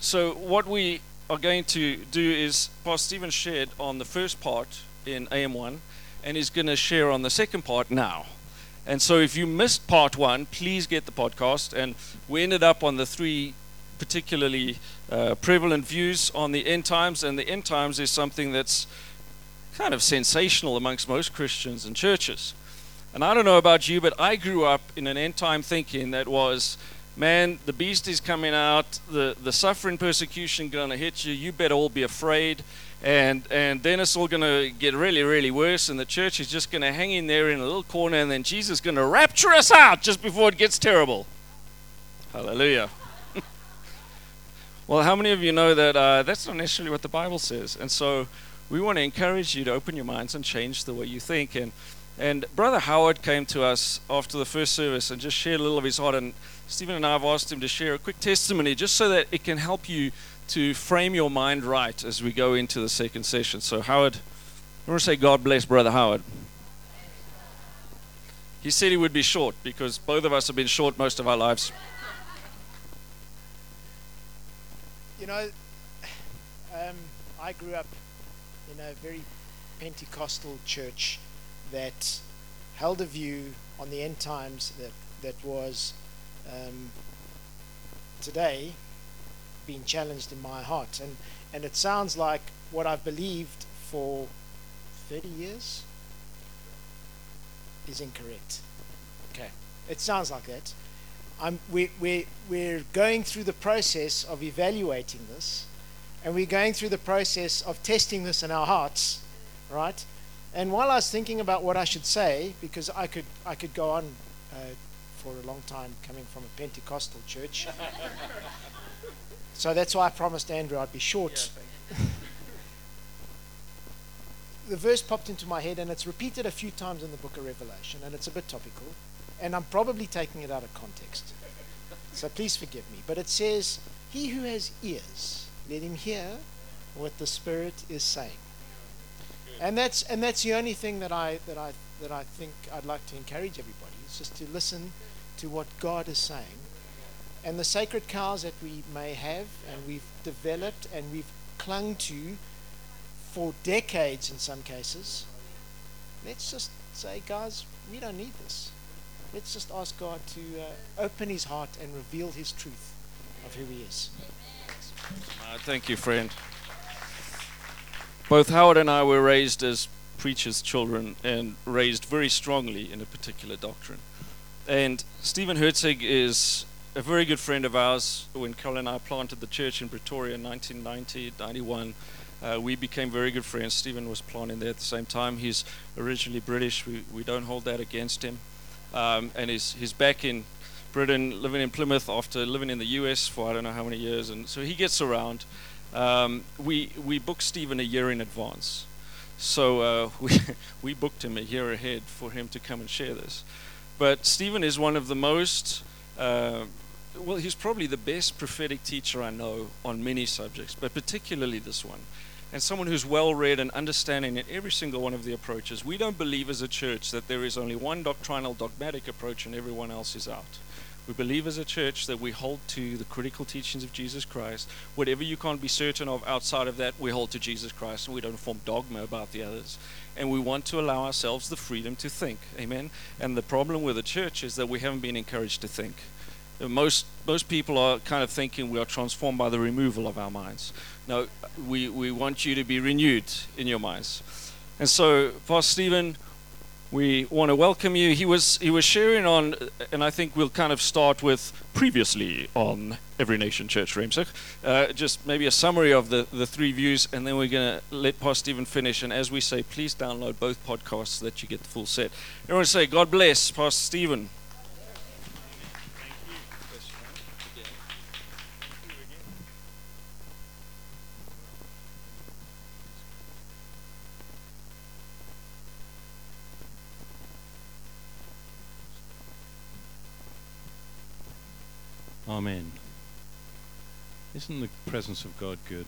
so what we are going to do is Pastor Stephen shared on the first part in AM1, and he's going to share on the second part now. And so if you missed part one, please get the podcast. And we ended up on the three particularly uh, prevalent views on the end times, and the end times is something that's kind of sensational amongst most Christians and churches. And I don't know about you, but I grew up in an end time thinking that was, man, the beast is coming out, the, the suffering persecution going to hit you, you better all be afraid. And, and then it's all going to get really, really worse, and the church is just going to hang in there in a little corner, and then Jesus is going to rapture us out just before it gets terrible. Hallelujah. well, how many of you know that uh, that's not necessarily what the Bible says? And so we want to encourage you to open your minds and change the way you think. And and Brother Howard came to us after the first service and just shared a little of his heart. And Stephen and I have asked him to share a quick testimony just so that it can help you to frame your mind right as we go into the second session. So, Howard, I want to say God bless Brother Howard. He said he would be short because both of us have been short most of our lives. You know, um, I grew up in a very Pentecostal church that held a view on the end times that, that was um, today being challenged in my heart. And, and it sounds like what I've believed for 30 years is incorrect. Okay, it sounds like that. I'm, we, we, we're going through the process of evaluating this, and we're going through the process of testing this in our hearts, right? And while I was thinking about what I should say, because I could, I could go on uh, for a long time coming from a Pentecostal church. so that's why I promised Andrew I'd be short. Yeah, the verse popped into my head, and it's repeated a few times in the book of Revelation, and it's a bit topical, and I'm probably taking it out of context. So please forgive me. But it says, He who has ears, let him hear what the Spirit is saying and that's and that's the only thing that I that I that I think I'd like to encourage everybody is just to listen to what God is saying, and the sacred cows that we may have and we've developed and we've clung to for decades in some cases. Let's just say, guys, we don't need this. Let's just ask God to uh, open His heart and reveal His truth of who He is. Uh, thank you, friend. Both Howard and I were raised as preachers' children and raised very strongly in a particular doctrine. And Stephen Herzig is a very good friend of ours. When Carol and I planted the church in Pretoria in 1990, 91, uh, we became very good friends. Stephen was planting there at the same time. He's originally British. We, we don't hold that against him. Um, and he's, he's back in Britain, living in Plymouth after living in the US for I don't know how many years. And so he gets around um, we we booked Stephen a year in advance. So uh, we we booked him a year ahead for him to come and share this. But Stephen is one of the most uh, well, he's probably the best prophetic teacher I know on many subjects, but particularly this one. And someone who's well read and understanding in every single one of the approaches. We don't believe as a church that there is only one doctrinal, dogmatic approach and everyone else is out. We believe as a church that we hold to the critical teachings of Jesus Christ. Whatever you can't be certain of outside of that, we hold to Jesus Christ and we don't form dogma about the others. And we want to allow ourselves the freedom to think. Amen. And the problem with the church is that we haven't been encouraged to think. Most most people are kind of thinking we are transformed by the removal of our minds. No, we, we want you to be renewed in your minds. And so, Pastor Stephen, we want to welcome you. He was he was sharing on, and I think we'll kind of start with previously on Every Nation Church Ramsek. Uh, just maybe a summary of the, the three views, and then we're to let Pastor Stephen finish. And as we say, please download both podcasts so that you get the full set. Everyone say, God bless Pastor Stephen. Amen. Isn't the presence of God good?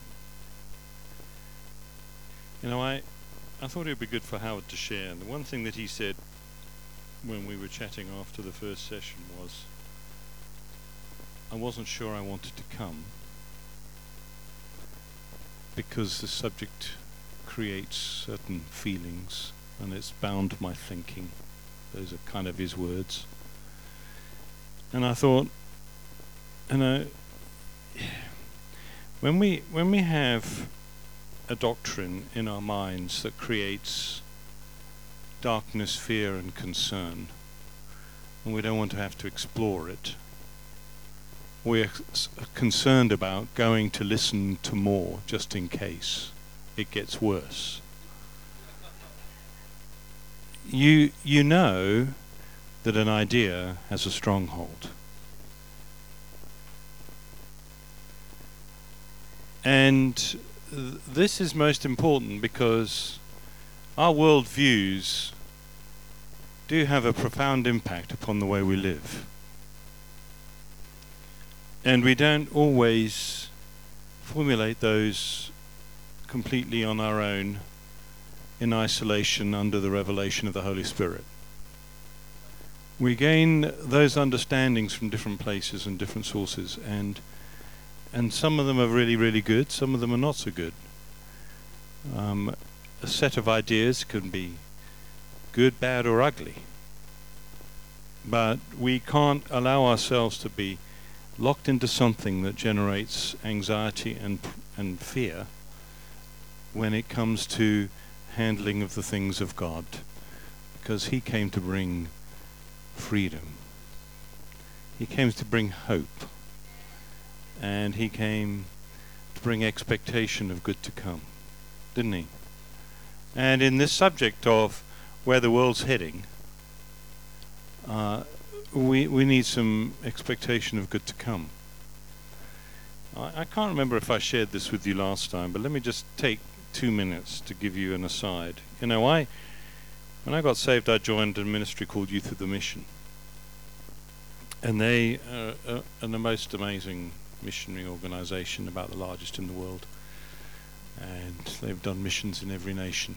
You know, I, I thought it would be good for Howard to share. And the one thing that he said when we were chatting after the first session was, I wasn't sure I wanted to come, because the subject creates certain feelings and it's bound my thinking. Those are kind of his words. And I thought, you know, when we when we have a doctrine in our minds that creates darkness, fear, and concern, and we don't want to have to explore it, we are concerned about going to listen to more just in case it gets worse. You, you know that an idea has a stronghold. And th- this is most important because our world views do have a profound impact upon the way we live. And we don't always formulate those completely on our own in isolation under the revelation of the Holy Spirit. We gain those understandings from different places and different sources, and and some of them are really, really good. Some of them are not so good. Um, a set of ideas can be good, bad, or ugly, but we can't allow ourselves to be locked into something that generates anxiety and and fear when it comes to handling of the things of God because he came to bring freedom. He came to bring hope. And he came to bring expectation of good to come. Didn't he? And in this subject of where the world's heading, uh, we, we need some expectation of good to come. I, I can't remember if I shared this with you last time, but let me just take two minutes to give you an aside. You know, I when I got saved, I joined a ministry called Youth With A Mission, and they are, are, are the most amazing missionary organisation, about the largest in the world, and they've done missions in every nation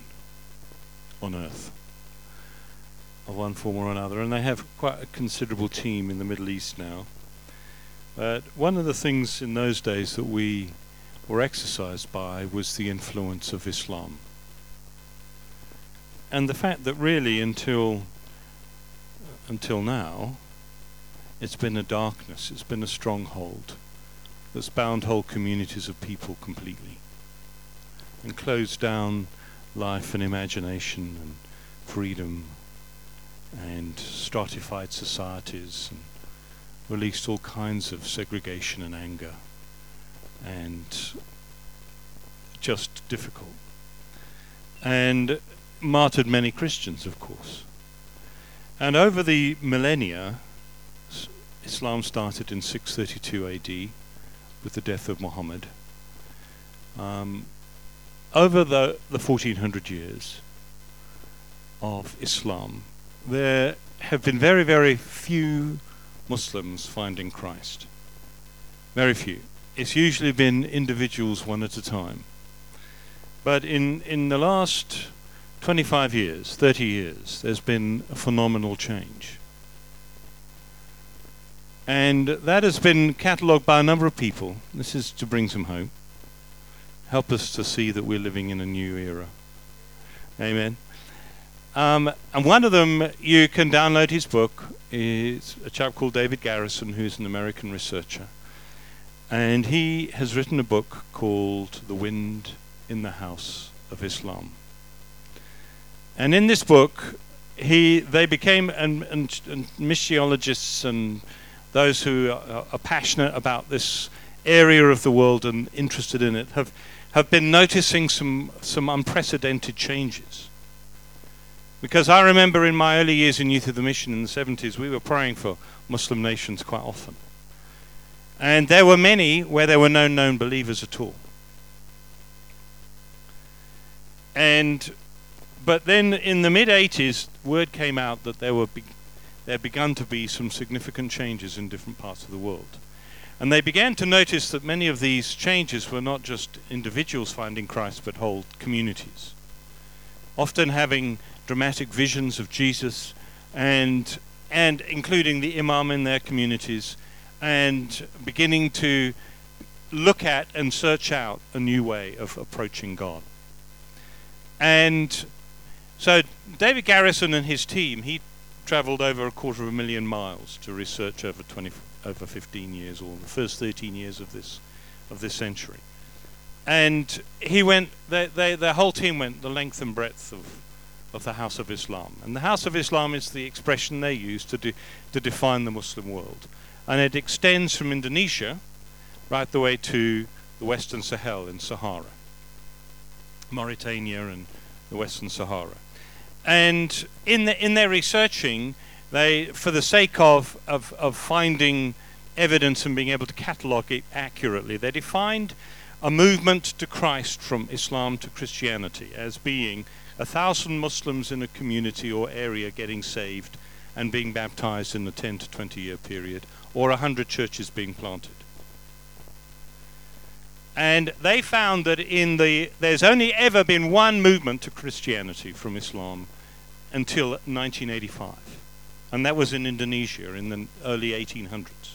on earth of one form or another, and they have quite a considerable team in the Middle East now. But one of the things in those days that we were exercised by was the influence of Islam. And the fact that really until until now it's been a darkness, it's been a stronghold that's bound whole communities of people completely and closed down life and imagination and freedom and stratified societies and released all kinds of segregation and anger and just difficult. And martyred many Christians, of course. And over the millennia, Islam started in 632 AD with the death of Muhammad. Um, over the, the 1400 years of Islam, there have been very, very few Muslims finding Christ. Very few it's usually been individuals one at a time. But in, in the last 25 years, 30 years, there's been a phenomenal change. And that has been catalogued by a number of people. This is to bring some hope. Help us to see that we're living in a new era. Amen. Um, and one of them, you can download his book. is a chap called David Garrison, who's an American researcher. And he has written a book called The Wind in the House of Islam. And in this book, he, they became, and, and, and missiologists and those who are, are passionate about this area of the world and interested in it have, have been noticing some, some unprecedented changes. Because I remember in my early years in Youth With A Mission in the 70s, we were praying for Muslim nations quite often. And there were many where there were no known believers at all. And but then in the mid 80s, word came out that there were be- there began to be some significant changes in different parts of the world. And they began to notice that many of these changes were not just individuals finding Christ, but whole communities. Often having dramatic visions of Jesus and and including the imam in their communities and beginning to look at and search out a new way of approaching God. And so David Garrison and his team, he traveled over a quarter of a million miles to research over 20 over 15 years or the first 13 years of this of this century. And he went they, they the whole team went the length and breadth of of the House of Islam. And the House of Islam is the expression they use to de- to define the Muslim world. And it extends from Indonesia right the way to the Western Sahel in Sahara. Mauritania and the Western Sahara. And in, the, in their researching, they, for the sake of, of, of finding evidence and being able to catalogue it accurately, they defined a movement to Christ from Islam to Christianity as being a thousand Muslims in a community or area getting saved and being baptized in a 10 to 20 year period, or a hundred churches being planted. And they found that in the there's only ever been one movement to Christianity from Islam until 1985, and that was in Indonesia in the early 1800s.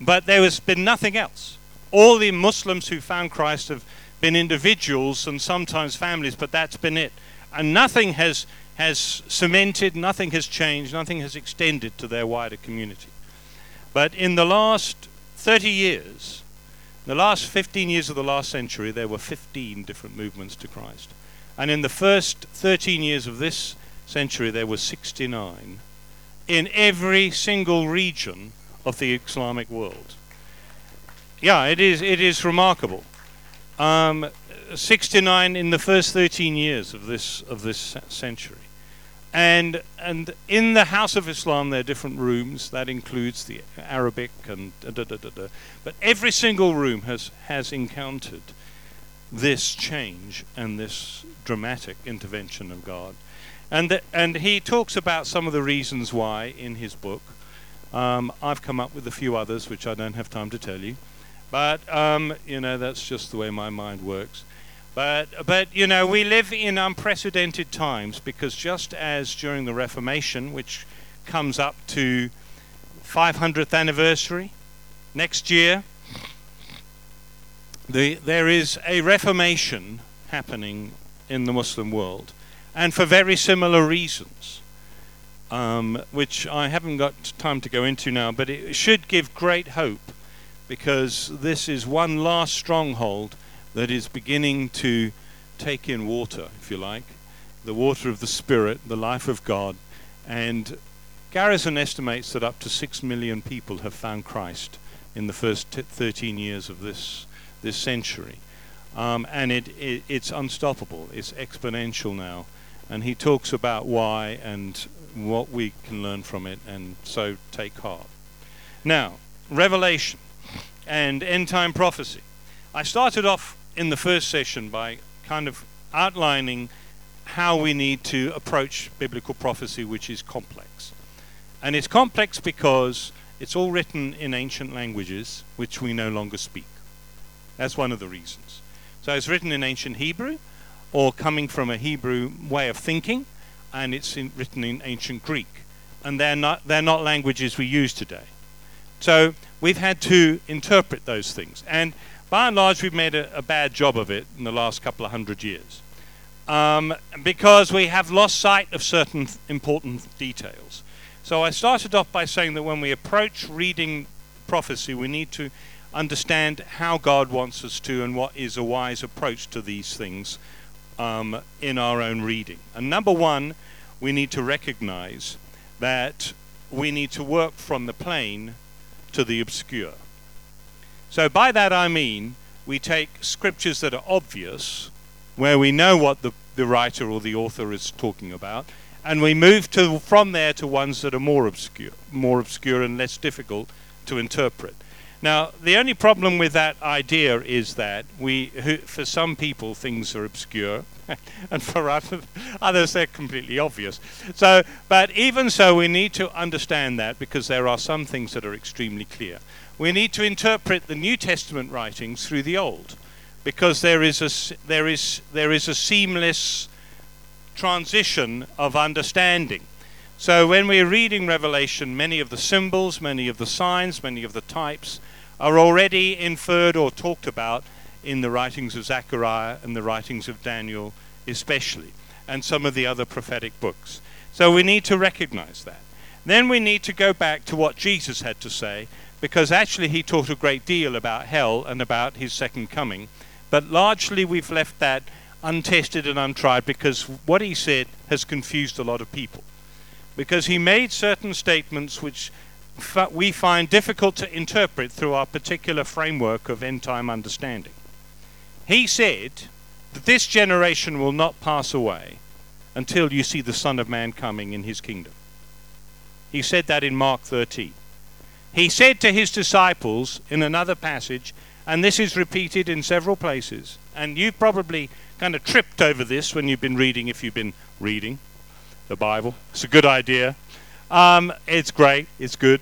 But there has been nothing else. All the Muslims who found Christ have been individuals and sometimes families, but that's been it. And nothing has has cemented, nothing has changed, nothing has extended to their wider community. But in the last 30 years, the last 15 years of the last century, there were 15 different movements to Christ. And in the first 13 years of this century, there were 69 in every single region of the Islamic world. Yeah, it is, it is remarkable. Um, 69 in the first 13 years of this, of this century. And and in the House of Islam, there are different rooms. That includes the Arabic and da, da, da, da. But every single room has has encountered this change and this dramatic intervention of God. And the, and he talks about some of the reasons why in his book. Um, I've come up with a few others, which I don't have time to tell you. But um, you know that's just the way my mind works. But, but, you know, we live in unprecedented times because just as during the Reformation, which comes up to 500th anniversary next year, the, there is a Reformation happening in the Muslim world, and for very similar reasons, um, which I haven't got time to go into now, but it should give great hope because this is one last stronghold that is beginning to take in water, if you like, the water of the Spirit, the life of God. And Garrison estimates that up to six million people have found Christ in the first t- 13 years of this, this century. Um, and it, it, it's unstoppable, it's exponential now. And he talks about why and what we can learn from it, and so take heart. Now, Revelation and end time prophecy. I started off in the first session by kind of outlining how we need to approach biblical prophecy, which is complex. And it's complex because it's all written in ancient languages which we no longer speak. That's one of the reasons. So it's written in ancient Hebrew or coming from a Hebrew way of thinking, and it's in, written in ancient Greek. And they're not, they're not languages we use today. So we've had to interpret those things. And by and large, we've made a, a bad job of it in the last couple of hundred years. Um, because we have lost sight of certain important details. So I started off by saying that when we approach reading prophecy, we need to understand how God wants us to and what is a wise approach to these things um, in our own reading. And number one, we need to recognize that we need to work from the plain to the obscure. So by that I mean we take scriptures that are obvious, where we know what the, the writer or the author is talking about, and we move to from there to ones that are more obscure, more obscure and less difficult to interpret. Now, the only problem with that idea is that we, who, for some people, things are obscure, and for other, others, they're completely obvious. So, but even so, we need to understand that because there are some things that are extremely clear we need to interpret the New Testament writings through the Old because there is a, there is, there is a seamless transition of understanding. So when we're reading Revelation, many of the symbols, many of the signs, many of the types are already inferred or talked about in the writings of Zechariah and the writings of Daniel, especially, and some of the other prophetic books. So we need to recognize that. Then we need to go back to what Jesus had to say, because actually he taught a great deal about hell and about his second coming. But largely we've left that untested and untried because what he said has confused a lot of people. Because he made certain statements which we find difficult to interpret through our particular framework of end time understanding. He said that this generation will not pass away until you see the Son of Man coming in his kingdom. He said that in Mark 13. He said to his disciples in another passage, and this is repeated in several places, and you've probably kind of tripped over this when you've been reading, if you've been reading the Bible. It's a good idea. Um, it's great, it's good.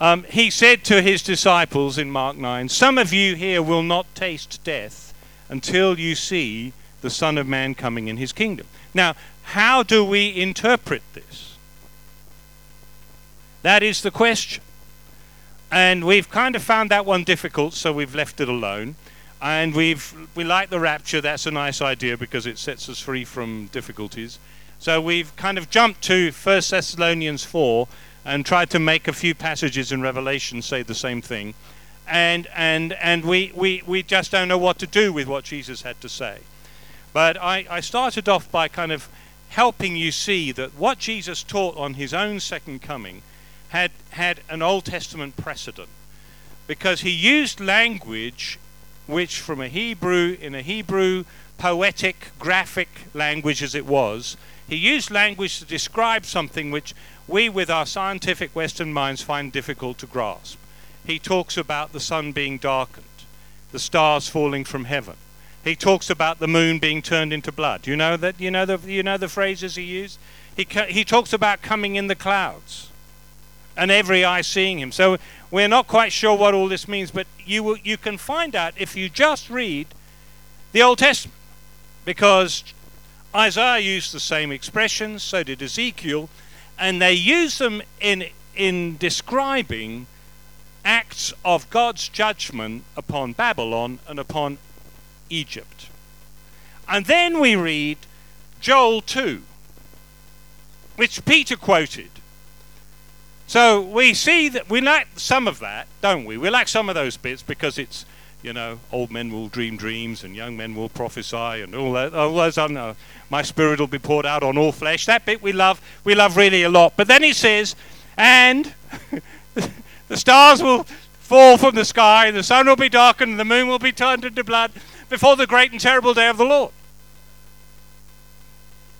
Um, he said to his disciples in Mark 9, Some of you here will not taste death until you see the Son of Man coming in his kingdom. Now, how do we interpret this? That is the question. And we've kind of found that one difficult, so we've left it alone. And we've we like the rapture. That's a nice idea because it sets us free from difficulties. So we've kind of jumped to 1 Thessalonians 4 and tried to make a few passages in Revelation say the same thing. And and and we, we, we just don't know what to do with what Jesus had to say. But I, I started off by kind of helping you see that what Jesus taught on his own second coming had, had an Old Testament precedent because he used language which, from a Hebrew, in a Hebrew poetic, graphic language as it was, he used language to describe something which we, with our scientific Western minds, find difficult to grasp. He talks about the sun being darkened, the stars falling from heaven. He talks about the moon being turned into blood. You know that. You know the. You know the phrases he used. He he talks about coming in the clouds and every eye seeing him. So we're not quite sure what all this means, but you, will, you can find out if you just read the Old Testament. Because Isaiah used the same expressions, so did Ezekiel, and they use them in, in describing acts of God's judgment upon Babylon and upon Egypt. And then we read Joel 2, which Peter quoted. So we see that we lack some of that, don't we? We lack some of those bits because it's, you know, old men will dream dreams and young men will prophesy and all that. All those, I know, my spirit will be poured out on all flesh. That bit we love, we love really a lot. But then he says, and the stars will fall from the sky, the sun will be darkened, and the moon will be turned into blood before the great and terrible day of the Lord.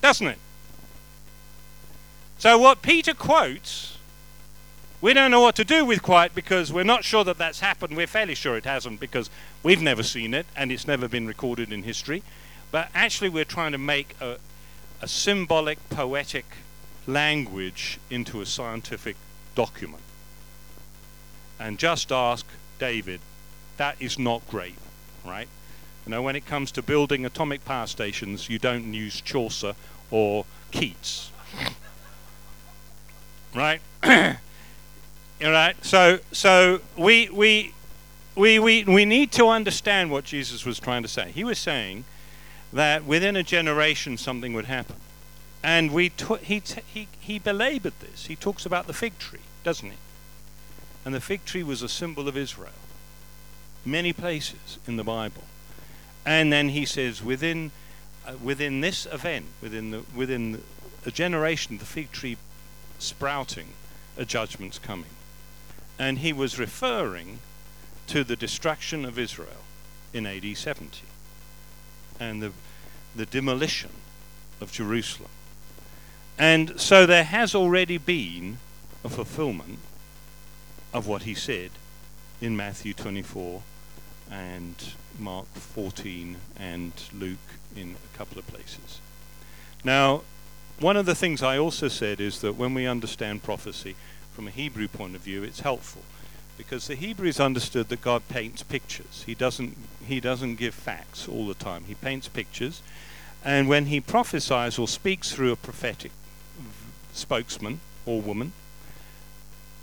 Doesn't it? So what Peter quotes we don't know what to do with quiet because we're not sure that that's happened. We're fairly sure it hasn't because we've never seen it and it's never been recorded in history. But actually, we're trying to make a, a symbolic, poetic language into a scientific document. And just ask David, that is not great, right? You know, when it comes to building atomic power stations, you don't use Chaucer or Keats. right? All right. So so we we we we we need to understand what Jesus was trying to say. He was saying that within a generation something would happen, and we t- he t- he he belabored this. He talks about the fig tree, doesn't he? And the fig tree was a symbol of Israel. Many places in the Bible, and then he says within uh, within this event, within the within a generation, the fig tree sprouting, a judgment's coming and he was referring to the destruction of Israel in AD 70 and the, the demolition of Jerusalem. And so there has already been a fulfillment of what he said in Matthew 24 and Mark 14 and Luke in a couple of places. Now, one of the things I also said is that when we understand prophecy, from a Hebrew point of view, it's helpful because the Hebrews understood that God paints pictures. He doesn't he doesn't give facts all the time. He paints pictures, and when he prophesies or speaks through a prophetic spokesman or woman,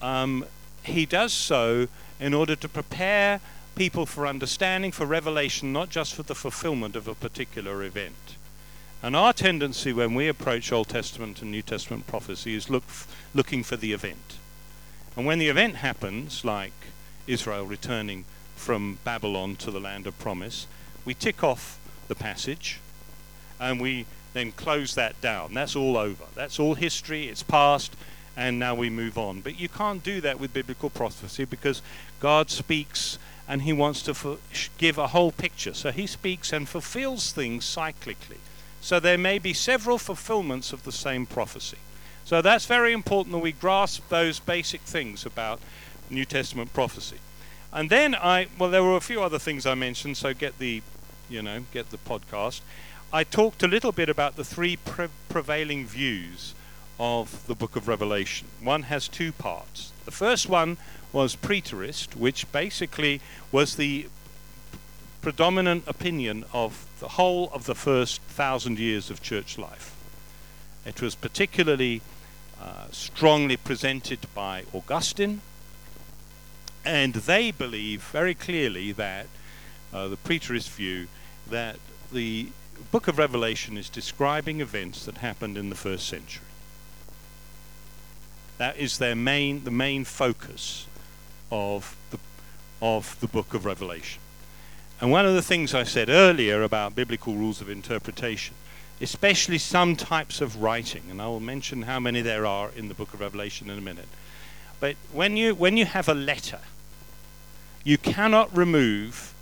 um, he does so in order to prepare people for understanding, for revelation, not just for the fulfillment of a particular event. And our tendency when we approach Old Testament and New Testament prophecy is look f- looking for the event. And when the event happens, like Israel returning from Babylon to the land of promise, we tick off the passage and we then close that down. That's all over. That's all history, it's past, and now we move on. But you can't do that with biblical prophecy because God speaks and he wants to give a whole picture. So he speaks and fulfills things cyclically. So there may be several fulfillments of the same prophecy. So that's very important that we grasp those basic things about New Testament prophecy. And then I, well, there were a few other things I mentioned, so get the, you know, get the podcast. I talked a little bit about the three pre- prevailing views of the book of Revelation. One has two parts. The first one was preterist, which basically was the predominant opinion of the whole of the first thousand years of church life. It was particularly uh, strongly presented by Augustine, and they believe very clearly that uh, the preterist view that the book of Revelation is describing events that happened in the first century. That is their main, the main focus of the, of the book of Revelation. And one of the things I said earlier about biblical rules of interpretation, especially some types of writing, and I will mention how many there are in the book of Revelation in a minute. But when you, when you have a letter, you cannot remove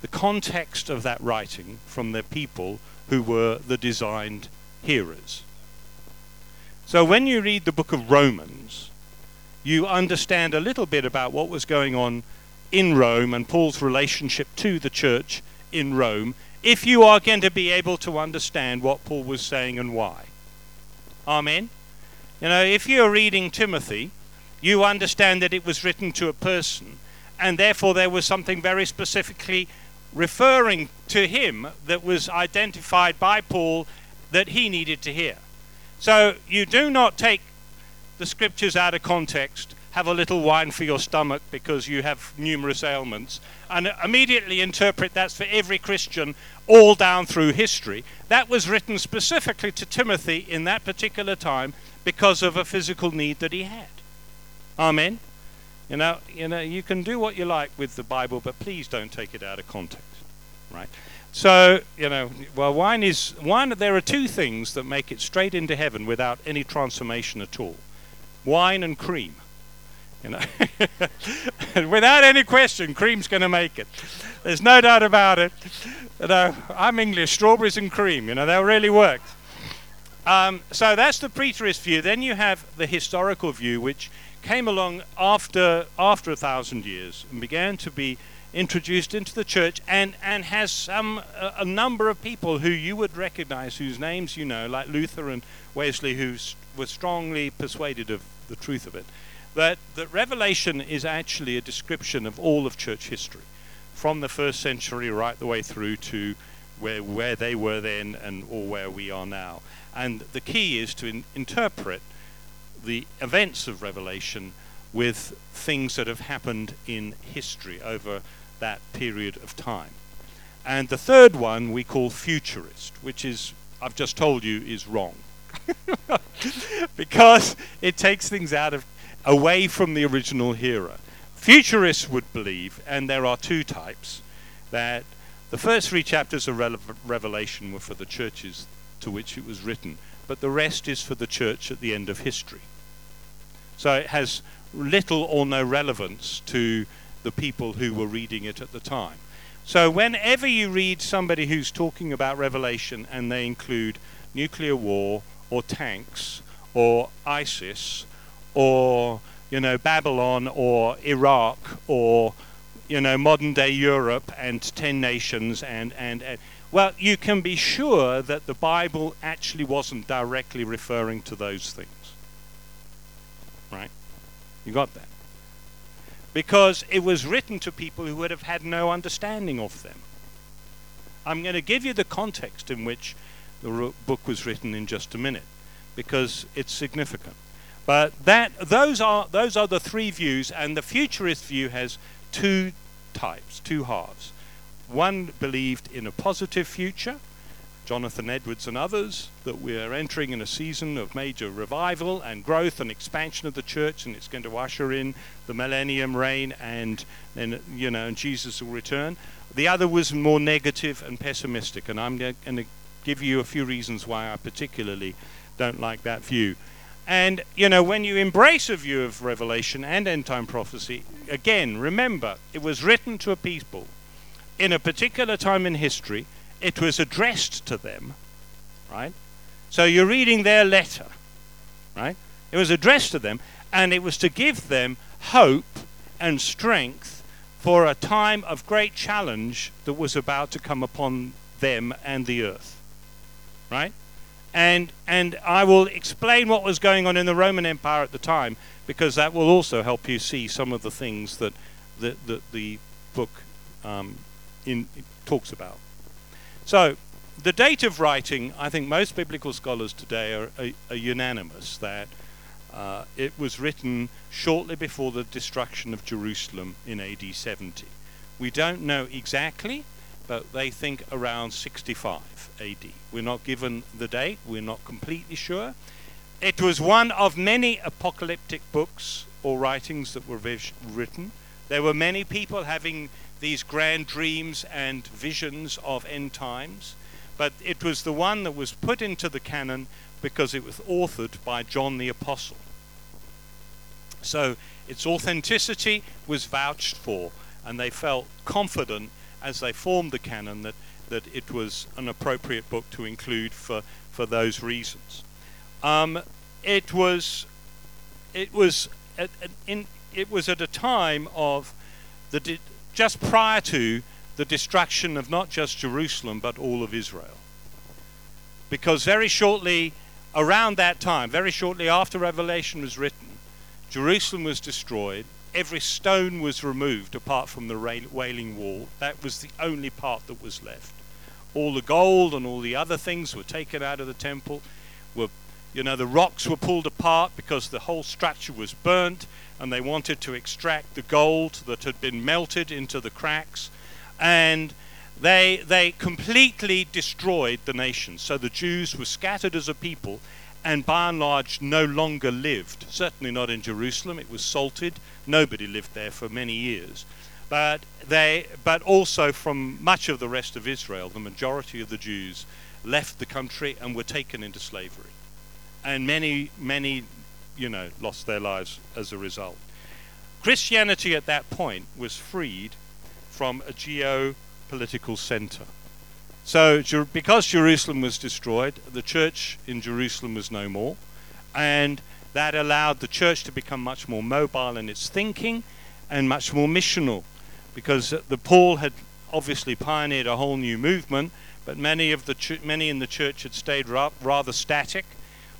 the context of that writing from the people who were the designed hearers. So when you read the book of Romans, you understand a little bit about what was going on in Rome and Paul's relationship to the church in Rome if you are going to be able to understand what Paul was saying and why. Amen. You know, if you're reading Timothy, you understand that it was written to a person and therefore there was something very specifically referring to him that was identified by Paul that he needed to hear. So you do not take the scriptures out of context, have a little wine for your stomach because you have numerous ailments, and immediately interpret that's for every Christian all down through history. That was written specifically to Timothy in that particular time because of a physical need that he had. Amen. You know, you know, you can do what you like with the Bible, but please don't take it out of context, right? So, you know, well, wine is wine. There are two things that make it straight into heaven without any transformation at all: wine and cream. You know, without any question, cream's going to make it. There's no doubt about it. You know, I'm English, strawberries and cream. You know, they'll really work. Um, so that's the preterist view. Then you have the historical view, which came along after after a thousand years and began to be introduced into the church and, and has some a, a, number of people who you would recognize whose names you know like Luther and Wesley who were strongly persuaded of the truth of it that that revelation is actually a description of all of church history from the first century right the way through to where where they were then and or where we are now and the key is to in, interpret the events of revelation with things that have happened in history over that period of time. And the third one we call futurist, which is, I've just told you, is wrong. because it takes things out of, away from the original hearer. Futurists would believe, and there are two types, that the first three chapters of Revelation were for the churches to which it was written, but the rest is for the church at the end of history. So it has little or no relevance to the people who were reading it at the time. So, whenever you read somebody who's talking about Revelation and they include nuclear war or tanks or ISIS or, you know, Babylon or Iraq or, you know, modern day Europe and 10 nations and, and, and well, you can be sure that the Bible actually wasn't directly referring to those things. Right? You got that? because it was written to people who would have had no understanding of them. I'm going to give you the context in which the book was written in just a minute because it's significant. But that those are those are the three views, and the futurist view has two types, two halves. One believed in a positive future, Jonathan Edwards and others, that we are entering in a season of major revival and growth and expansion of the church, and it's going to usher in the millennium reign, and then you know, and Jesus will return. The other was more negative and pessimistic, and I'm going to give you a few reasons why I particularly don't like that view. And, you know, when you embrace a view of Revelation and end time prophecy, again, remember, it was written to a people in a particular time in history, it was addressed to them, right? So you're reading their letter, right? It was addressed to them, and it was to give them hope and strength for a time of great challenge that was about to come upon them and the earth, right? And and I will explain what was going on in the Roman Empire at the time because that will also help you see some of the things that the the, the book um, in talks about. So the date of writing, I think most biblical scholars today are, are, are unanimous that uh, it was written shortly before the destruction of Jerusalem in AD 70. We don't know exactly, but they think around 65 AD. We're not given the date, we're not completely sure. It was one of many apocalyptic books or writings that were written. There were many people having these grand dreams and visions of end times, but it was the one that was put into the canon because it was authored by John the Apostle. So its authenticity was vouched for, and they felt confident as they formed the canon that, that it was an appropriate book to include for, for those reasons. Um, it was it was at, at, in, it was at a time of the di- just prior to the destruction of not just Jerusalem but all of Israel. Because very shortly around that time, very shortly after Revelation was written, Jerusalem was destroyed every stone was removed apart from the Wailing Wall. That was the only part that was left. All the gold and all the other things were taken out of the temple. Were, you know, the rocks were pulled apart because the whole structure was burnt, and they wanted to extract the gold that had been melted into the cracks, and they they completely destroyed the nation. So the Jews were scattered as a people, and by and large no longer lived. Certainly not in Jerusalem. It was salted. Nobody lived there for many years. But they, but also from much of the rest of Israel, the majority of the Jews left the country and were taken into slavery, and many, many, you know, lost their lives as a result. Christianity at that point was freed from a geopolitical center. So, because Jerusalem was destroyed, the church in Jerusalem was no more, and that allowed the church to become much more mobile in its thinking and much more missional, because the Paul had obviously pioneered a whole new movement, but many of the ch- many in the church had stayed ra- rather static,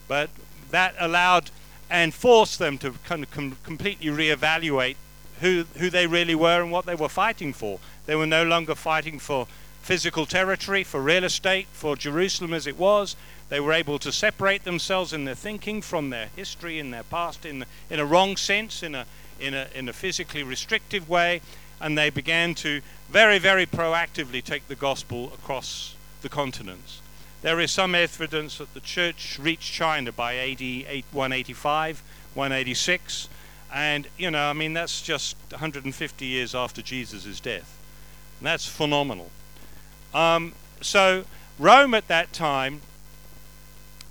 but that allowed and forced them to kind of com- completely reevaluate who who they really were and what they were fighting for. They were no longer fighting for physical territory, for real estate, for Jerusalem as it was. They were able to separate themselves in their thinking from their history and their past in, in a wrong sense, in a, in, a, in a physically restrictive way, and they began to very, very proactively take the gospel across the continents. There is some evidence that the church reached China by AD 185, 186, and you know, I mean, that's just 150 years after Jesus' death. And that's phenomenal. Um, so, Rome at that time,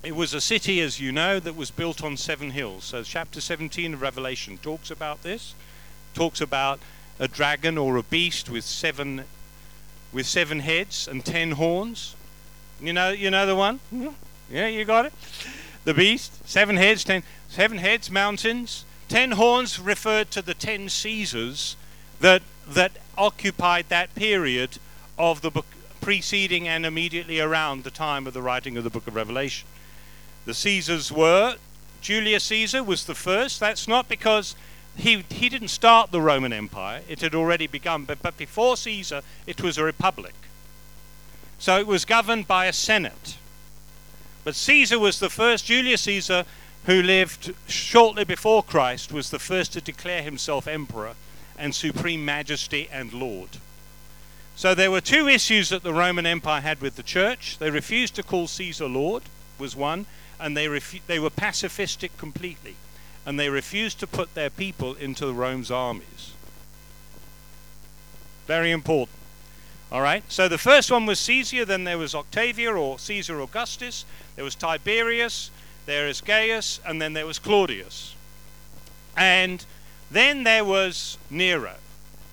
it was a city, as you know, that was built on seven hills. So, chapter 17 of Revelation talks about this, talks about a dragon or a beast with seven with seven heads and ten horns. You know, you know the one. Yeah, you got it. The beast, seven heads, ten, seven heads, mountains, ten horns referred to the ten Caesars that that occupied that period of the book preceding and immediately around the time of the writing of the book of Revelation. The Caesars were, Julius Caesar was the first. That's not because he, he didn't start the Roman Empire, it had already begun, but, but before Caesar, it was a republic. So it was governed by a senate. But Caesar was the first, Julius Caesar who lived shortly before Christ, was the first to declare himself emperor and supreme majesty and lord. So there were two issues that the Roman Empire had with the church. They refused to call Caesar Lord, was one, and they, refu- they were pacifistic completely. And they refused to put their people into Rome's armies. Very important. All right, so the first one was Caesar, then there was Octavia or Caesar Augustus, there was Tiberius, there is Gaius, and then there was Claudius. And then there was Nero,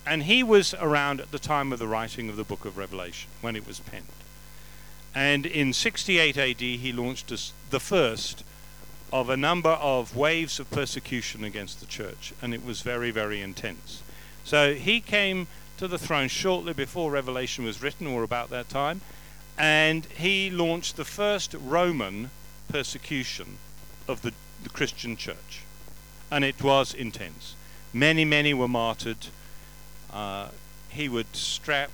and he was around at the time of the writing of the book of Revelation, when it was penned. And in 68 AD, he launched the first of a number of waves of persecution against the church, and it was very, very intense. So he came to the throne shortly before Revelation was written, or about that time, and he launched the first Roman persecution of the, the Christian church. And it was intense. Many, many were martyred. Uh, he would strap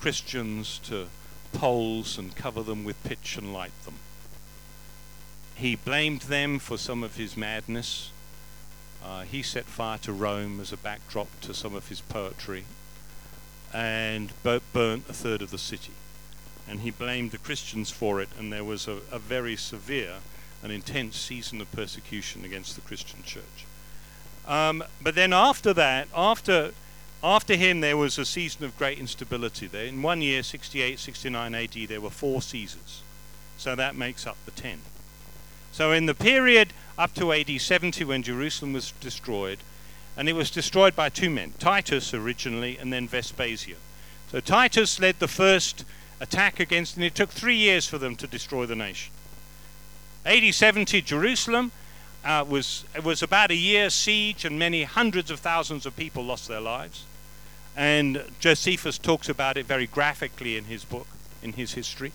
Christians to poles and cover them with pitch and light them. He blamed them for some of his madness. Uh, he set fire to Rome as a backdrop to some of his poetry and burnt a third of the city. And he blamed the Christians for it, and there was a, a very severe and intense season of persecution against the Christian church. Um, but then after that, after after him, there was a season of great instability. There, in one year, 68, 69 AD, there were four Caesars, so that makes up the ten. So in the period up to AD 70, when Jerusalem was destroyed, and it was destroyed by two men Titus originally, and then Vespasian. So Titus led the first attack against, and it took three years for them to destroy the nation. AD 70, Jerusalem uh, was, it was about a year's siege, and many hundreds of thousands of people lost their lives. And Josephus talks about it very graphically in his book, in his history.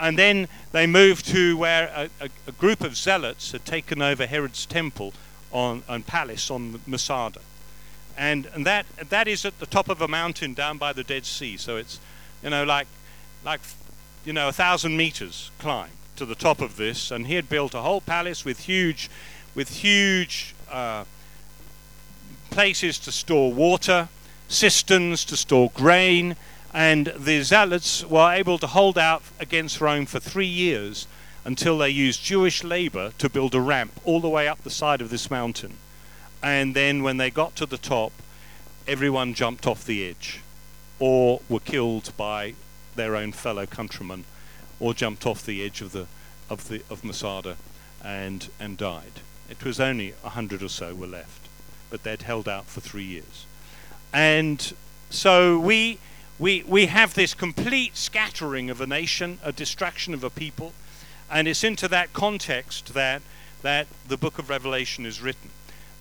And then they move to where a, a, a group of zealots had taken over Herod's temple on, on palace on Masada. And, and that, that is at the top of a mountain down by the Dead Sea. So it's, you know, like, like you know, a thousand meters climb to the top of this. And he had built a whole palace with huge, with huge uh, places to store water, cisterns to store grain. And the zealots were able to hold out against Rome for three years until they used Jewish labor to build a ramp all the way up the side of this mountain. And then when they got to the top, everyone jumped off the edge or were killed by their own fellow countrymen or jumped off the edge of the of the of Masada and and died. It was only a hundred or so were left, but they'd held out for three years. And so we we we have this complete scattering of a nation, a distraction of a people, and it's into that context that, that the book of Revelation is written.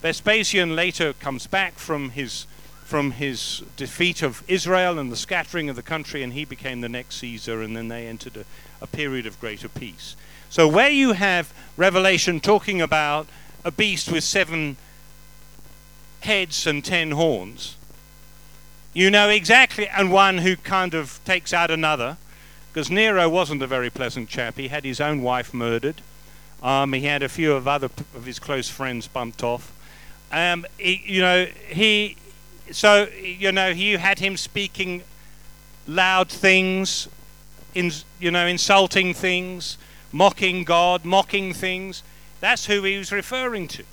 Vespasian later comes back from his, from his defeat of Israel and the scattering of the country, and he became the next Caesar, and then they entered a, a period of greater peace. So, where you have Revelation talking about a beast with seven heads and ten horns, you know exactly, and one who kind of takes out another, because Nero wasn't a very pleasant chap. He had his own wife murdered. Um, he had a few of other p- of his close friends bumped off. Um, he, you know, he, so you know, you had him speaking loud things, in, you know, insulting things, mocking God, mocking things. That's who he was referring to.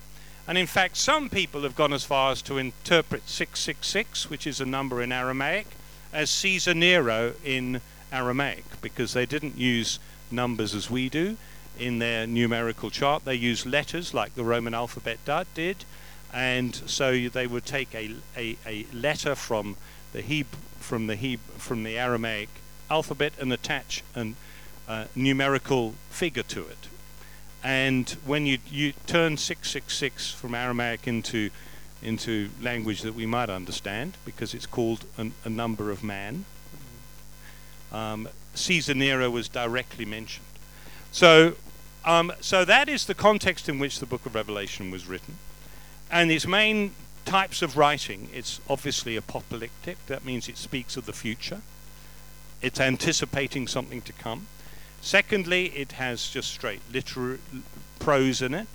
And in fact, some people have gone as far as to interpret 666, which is a number in Aramaic, as Caesar Nero in Aramaic because they didn't use numbers as we do in their numerical chart. They used letters like the Roman alphabet did, and so they would take a, a, a letter from the Heb- from the Heb- from the Aramaic alphabet and attach a uh, numerical figure to it. And when you, you turn 666 from Aramaic into into language that we might understand, because it's called an, a number of man, um, Caesar Nero was directly mentioned. So, um, so that is the context in which the book of Revelation was written. And its main types of writing, it's obviously apocalyptic, that means it speaks of the future. It's anticipating something to come. Secondly, it has just straight literary prose in it.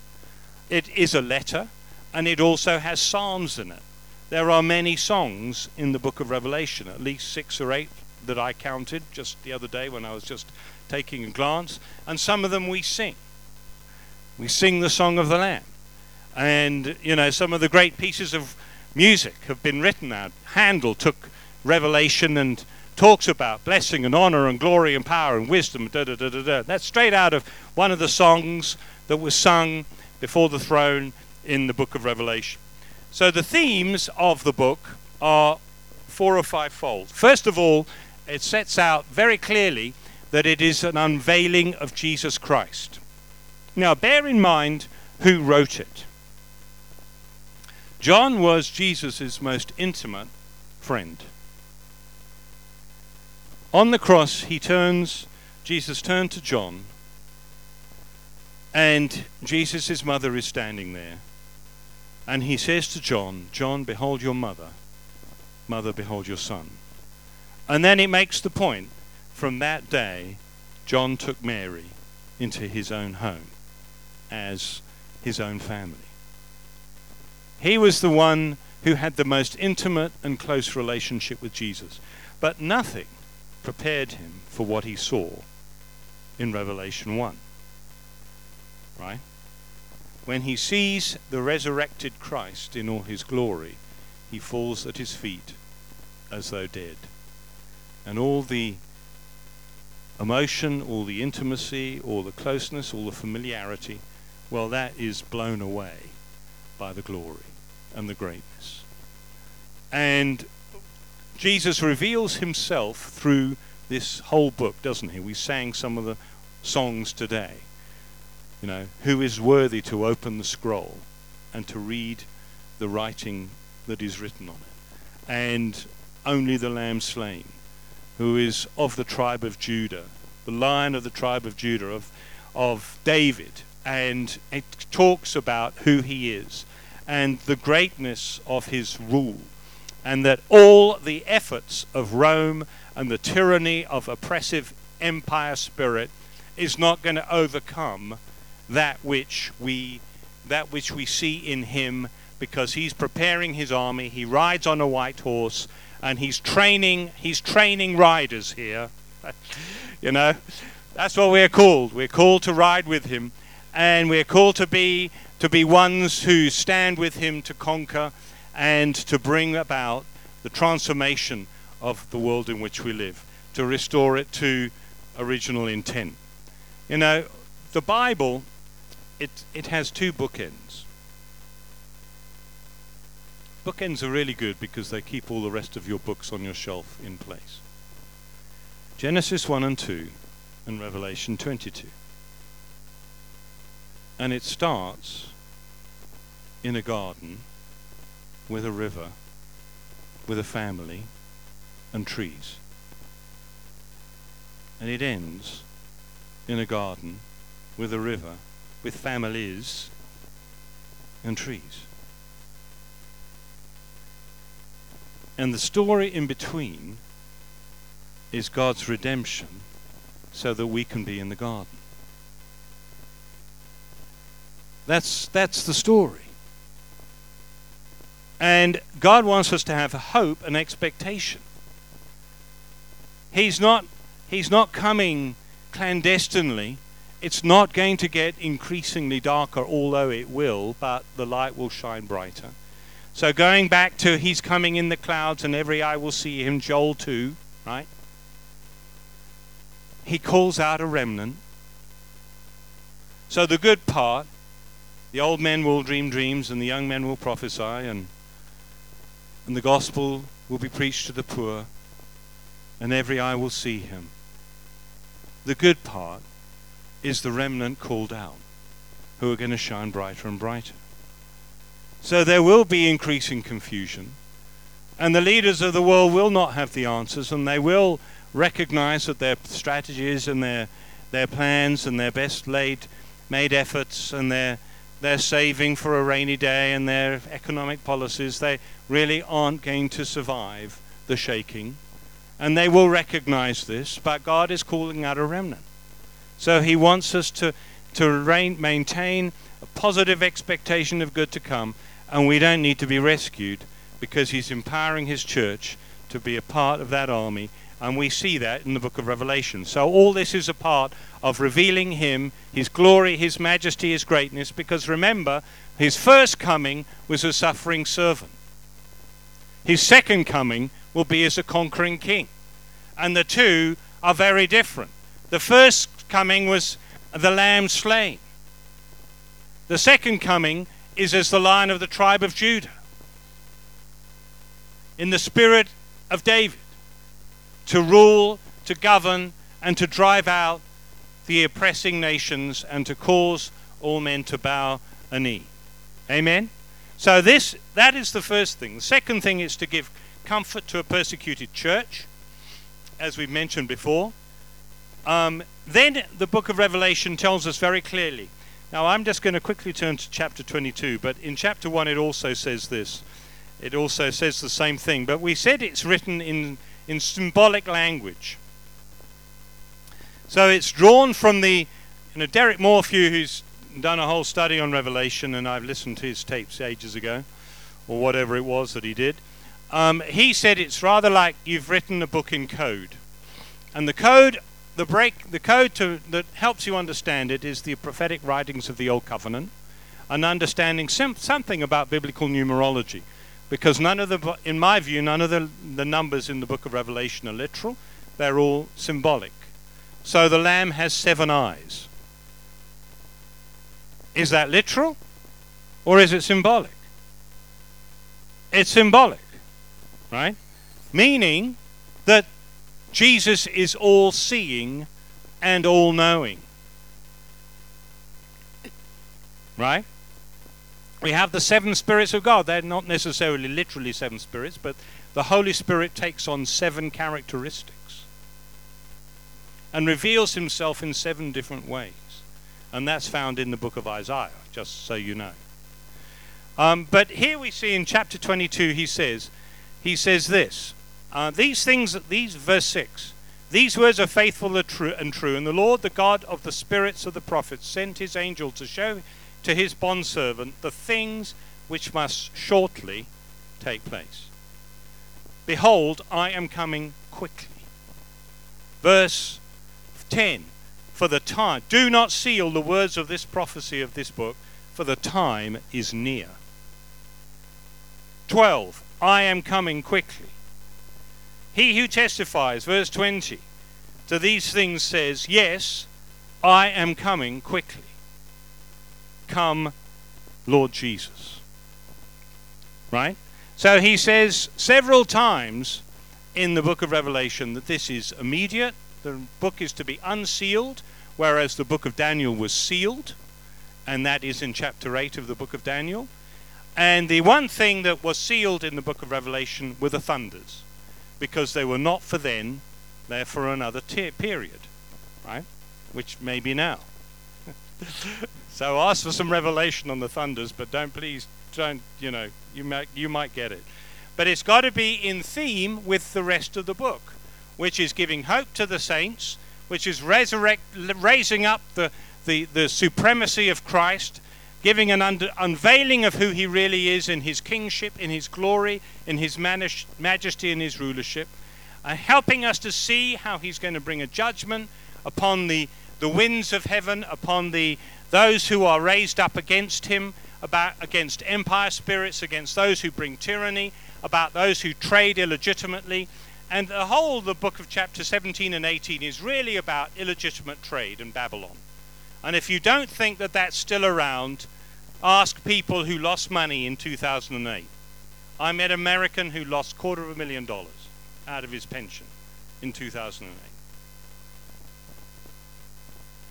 it is a letter and it also has psalms in it. There are many songs in the book of Revelation, at least six or eight that I counted just the other day when I was just taking a glance, and some of them we sing. We sing the song of the Lamb. And, you know, some of the great pieces of music have been written out. Handel took Revelation and talks about blessing and honor and glory and power and wisdom. Da, da, da, da, da. That's straight out of one of the songs that was sung before the throne in the book of Revelation. So the themes of the book are four or five fold. First of all, it sets out very clearly that it is an unveiling of Jesus Christ. Now, bear in mind who wrote it. John was Jesus' most intimate friend. On the cross, he turns, Jesus turned to John, and Jesus' mother is standing there. And he says to John, John, behold your mother. Mother, behold your son. And then it makes the point from that day, John took Mary into his own home as his own family. He was the one who had the most intimate and close relationship with Jesus. But nothing prepared him for what he saw in Revelation 1. Right? When he sees the resurrected Christ in all his glory, he falls at his feet as though dead. And all the emotion, all the intimacy, all the closeness, all the familiarity, well, that is blown away by the glory and the greatness. And Jesus reveals himself through this whole book, doesn't he? We sang some of the songs today. You know, who is worthy to open the scroll and to read the writing that is written on it? And only the Lamb slain, who is of the tribe of Judah, the lion of the tribe of Judah, of, of David. And it talks about who he is and the greatness of his rule, and that all the efforts of Rome and the tyranny of oppressive empire spirit is not going to overcome that which we that which we see in him because he's preparing his army he rides on a white horse and he's training he's training riders here. You know that's what we're called. We're called to ride with him and we're called to be to be ones who stand with him to conquer and to bring about the transformation of the world in which we live, to restore it to original intent. You know, the Bible, it, it has two bookends. Bookends are really good because they keep all the rest of your books on your shelf in place. Genesis 1 and 2 and Revelation 22. And it starts in a garden with a river, with a family, and trees. And it ends in a garden with a river, with families, and trees. And the story in between is God's redemption so that we can be in the garden. That's, that's the story. And God wants us to have hope and expectation. He's not, he's not coming clandestinely. It's not going to get increasingly darker, although it will, but the light will shine brighter. So going back to He's coming in the clouds and every eye will see Him, Joel 2, right? He calls out a remnant. So the good part the old men will dream dreams and the young men will prophesy and and the gospel will be preached to the poor and every eye will see him. The good part is the remnant called out who are going to shine brighter and brighter. So there will be increasing confusion and the leaders of the world will not have the answers and they will recognize that their strategies and their their plans and their best laid made efforts and their their saving for a rainy day and their economic policies, they really aren't going to survive the shaking. And they will recognize this, but God is calling out a remnant. So he wants us to to rein, maintain a positive expectation of good to come, and we don't need to be rescued because He's empowering His church to be a part of that army, and we see that in the book of Revelation. So, all this is a part of revealing Him, His glory, His majesty, His greatness, because remember, His first coming was a suffering servant. His second coming will be as a conquering king. And the two are very different. The first coming was the lamb slain. The second coming is as the lion of the tribe of Judah. In the spirit of David to rule, to govern, and to drive out the oppressing nations and to cause all men to bow a knee. Amen? So this that is the first thing. The second thing is to give comfort to a persecuted church, as we've mentioned before. Um, then the book of Revelation tells us very clearly. Now I'm just going to quickly turn to chapter 22, but in chapter 1 it also says this. It also says the same thing, but we said it's written in, in symbolic language. So it's drawn from the, you know, Derek Morphew, who's done a whole study on Revelation, and I've listened to his tapes ages ago, or whatever it was that he did. Um, he said it's rather like you've written a book in code, and the code, the break, the code to, that helps you understand it is the prophetic writings of the Old Covenant, and understanding sim- something about biblical numerology, because none of the, in my view, none of the, the numbers in the book of Revelation are literal; they're all symbolic. So the Lamb has seven eyes. Is that literal or is it symbolic? It's symbolic, right? Meaning that Jesus is all seeing and all knowing. Right? We have the seven spirits of God. They're not necessarily literally seven spirits, but the Holy Spirit takes on seven characteristics and reveals himself in seven different ways. And that's found in the book of Isaiah, just so you know. Um, but here we see in chapter 22, he says, he says this, uh, these things, these verse 6, these words are faithful and true, and true, and the Lord, the God of the spirits of the prophets, sent his angel to show to his bondservant the things which must shortly take place. Behold, I am coming quickly. Verse 10 for the time. Do not seal the words of this prophecy of this book, for the time is near. 12. I am coming quickly. He who testifies, verse 20, to these things says, Yes, I am coming quickly. Come, Lord Jesus. Right? So he says several times in the book of Revelation that this is immediate, the book is to be unsealed, whereas the book of Daniel was sealed, and that is in chapter 8 of the book of Daniel. And the one thing that was sealed in the book of Revelation were the thunders, because they were not for then, they're for another t- period, right? Which may be now. so ask for some revelation on the thunders, but don't please, don't, you know, you might, you might get it. But it's got to be in theme with the rest of the book which is giving hope to the saints, which is resurrect, raising up the, the, the supremacy of Christ, giving an under, unveiling of who he really is in his kingship, in his glory, in his manish, majesty, in his rulership, and helping us to see how he's going to bring a judgment upon the, the winds of heaven, upon the, those who are raised up against him, about, against empire spirits, against those who bring tyranny, about those who trade illegitimately and the whole of the book of chapter 17 and 18 is really about illegitimate trade and Babylon. And if you don't think that that's still around, ask people who lost money in 2008. I met an American who lost a quarter of a million dollars out of his pension in 2008.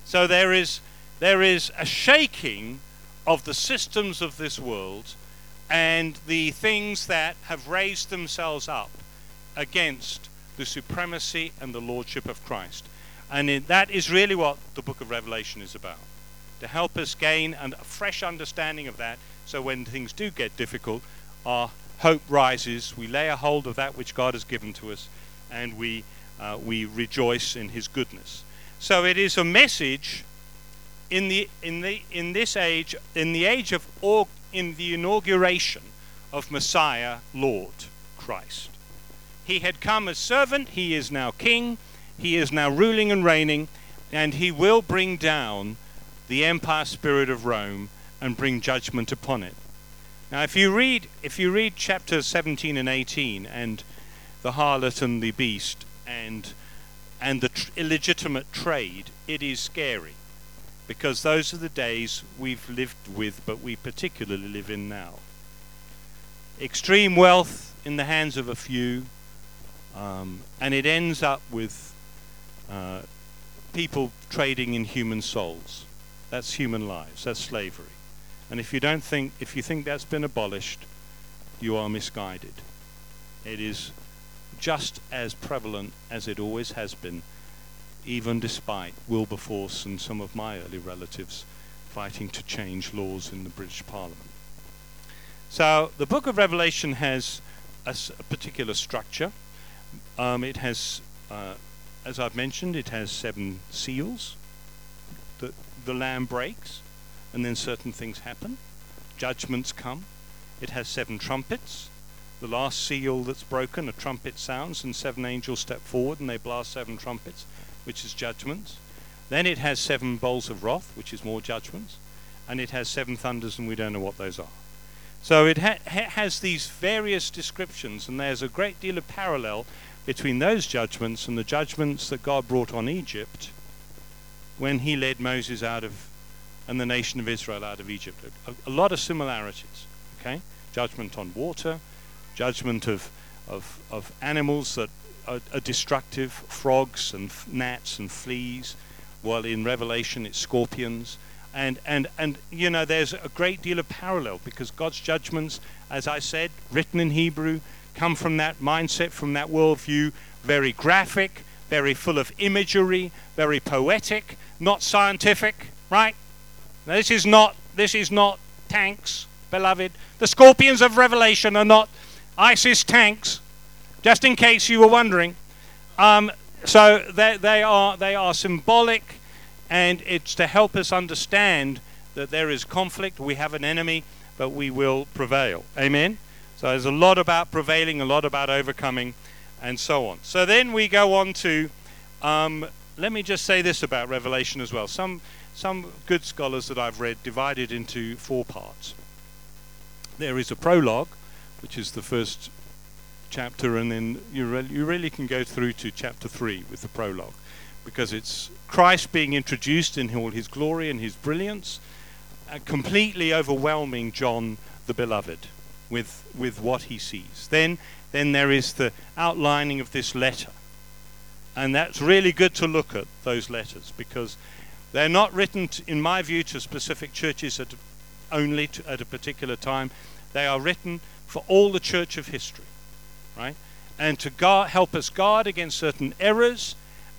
So there is there is a shaking of the systems of this world and the things that have raised themselves up against the supremacy and the lordship of Christ. And that is really what the book of Revelation is about to help us gain a fresh understanding of that so when things do get difficult, our hope rises, we lay a hold of that which God has given to us, and we, uh, we rejoice in His goodness. So it is a message in the in the in this age in the age of or, in the inauguration of Messiah Lord Christ. He had come as servant, he is now king, he is now ruling and reigning, and he will bring down the empire spirit of Rome and bring judgment upon it. Now if you read if you read chapter 17 and 18 and the harlot and the beast and and the tr- illegitimate trade, it is scary because those are the days we've lived with, but we particularly live in now. Extreme wealth in the hands of a few, um, and it ends up with uh, people trading in human souls. That's human lives. That's slavery. And if you don't think, if you think that's been abolished, you are misguided. It is just as prevalent as it always has been, even despite Wilberforce and some of my early relatives fighting to change laws in the British Parliament. So the book of Revelation has a, s- a particular structure. Um, it has, uh, as I've mentioned, it has seven seals that the Lamb breaks, and then certain things happen. Judgments come. It has seven trumpets. The last seal that's broken, a trumpet sounds, and seven angels step forward and they blast seven trumpets, which is judgments. Then it has seven bowls of wrath, which is more judgments. And it has seven thunders, and we don't know what those are. So it ha- ha- has these various descriptions, and there's a great deal of parallel between those judgments and the judgments that God brought on Egypt when he led Moses out of and the nation of Israel out of Egypt. A, a lot of similarities. Okay, judgment on water, judgment of of, of animals that are, are destructive, frogs and f- gnats and fleas. While in Revelation it's scorpions. And, and, and you know there's a great deal of parallel because God's judgments, as I said, written in Hebrew, come from that mindset, from that worldview, very graphic, very full of imagery, very poetic, not scientific, right? Now, this is not this is not tanks, beloved. The scorpions of Revelation are not ISIS tanks, just in case you were wondering. Um, so they, they are they are symbolic, and it's to help us understand that there is conflict. We have an enemy, but we will prevail. Amen. So there's a lot about prevailing, a lot about overcoming, and so on. So then we go on to. Um, let me just say this about Revelation as well. Some some good scholars that I've read divide it into four parts. There is a prologue, which is the first chapter, and then you, re- you really can go through to chapter 3 with the prologue, because it's Christ being introduced in all his glory and his brilliance, uh, completely overwhelming John the Beloved with, with what he sees. Then, then there is the outlining of this letter. And that's really good to look at those letters because they're not written, t in my view, to specific churches at, only to, at a particular time. They are written for all the church of history, right? And to guard, help us guard against certain errors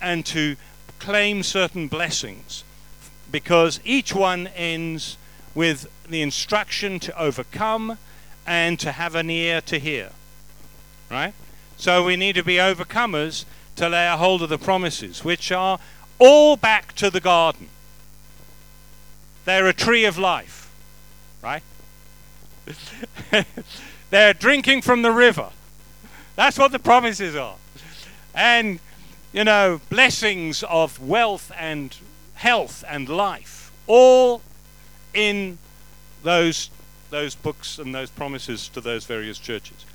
and to claim certain blessings because each one ends with the instruction to overcome and to have an ear to hear, right? So we need to be overcomers to lay a hold of the promises, which are all back to the garden. They're a tree of life, right? They're drinking from the river. That's what the promises are. And, you know, blessings of wealth and health and life, all in those, those books and those promises to those various churches.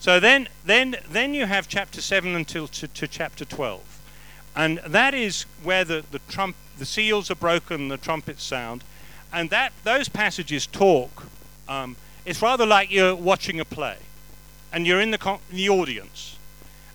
So then, then, then you have chapter 7 until to, to chapter 12. And that is where the, the, trump, the seals are broken, the trumpets sound. And that, those passages talk. Um, it's rather like you're watching a play. And you're in the, con- the audience.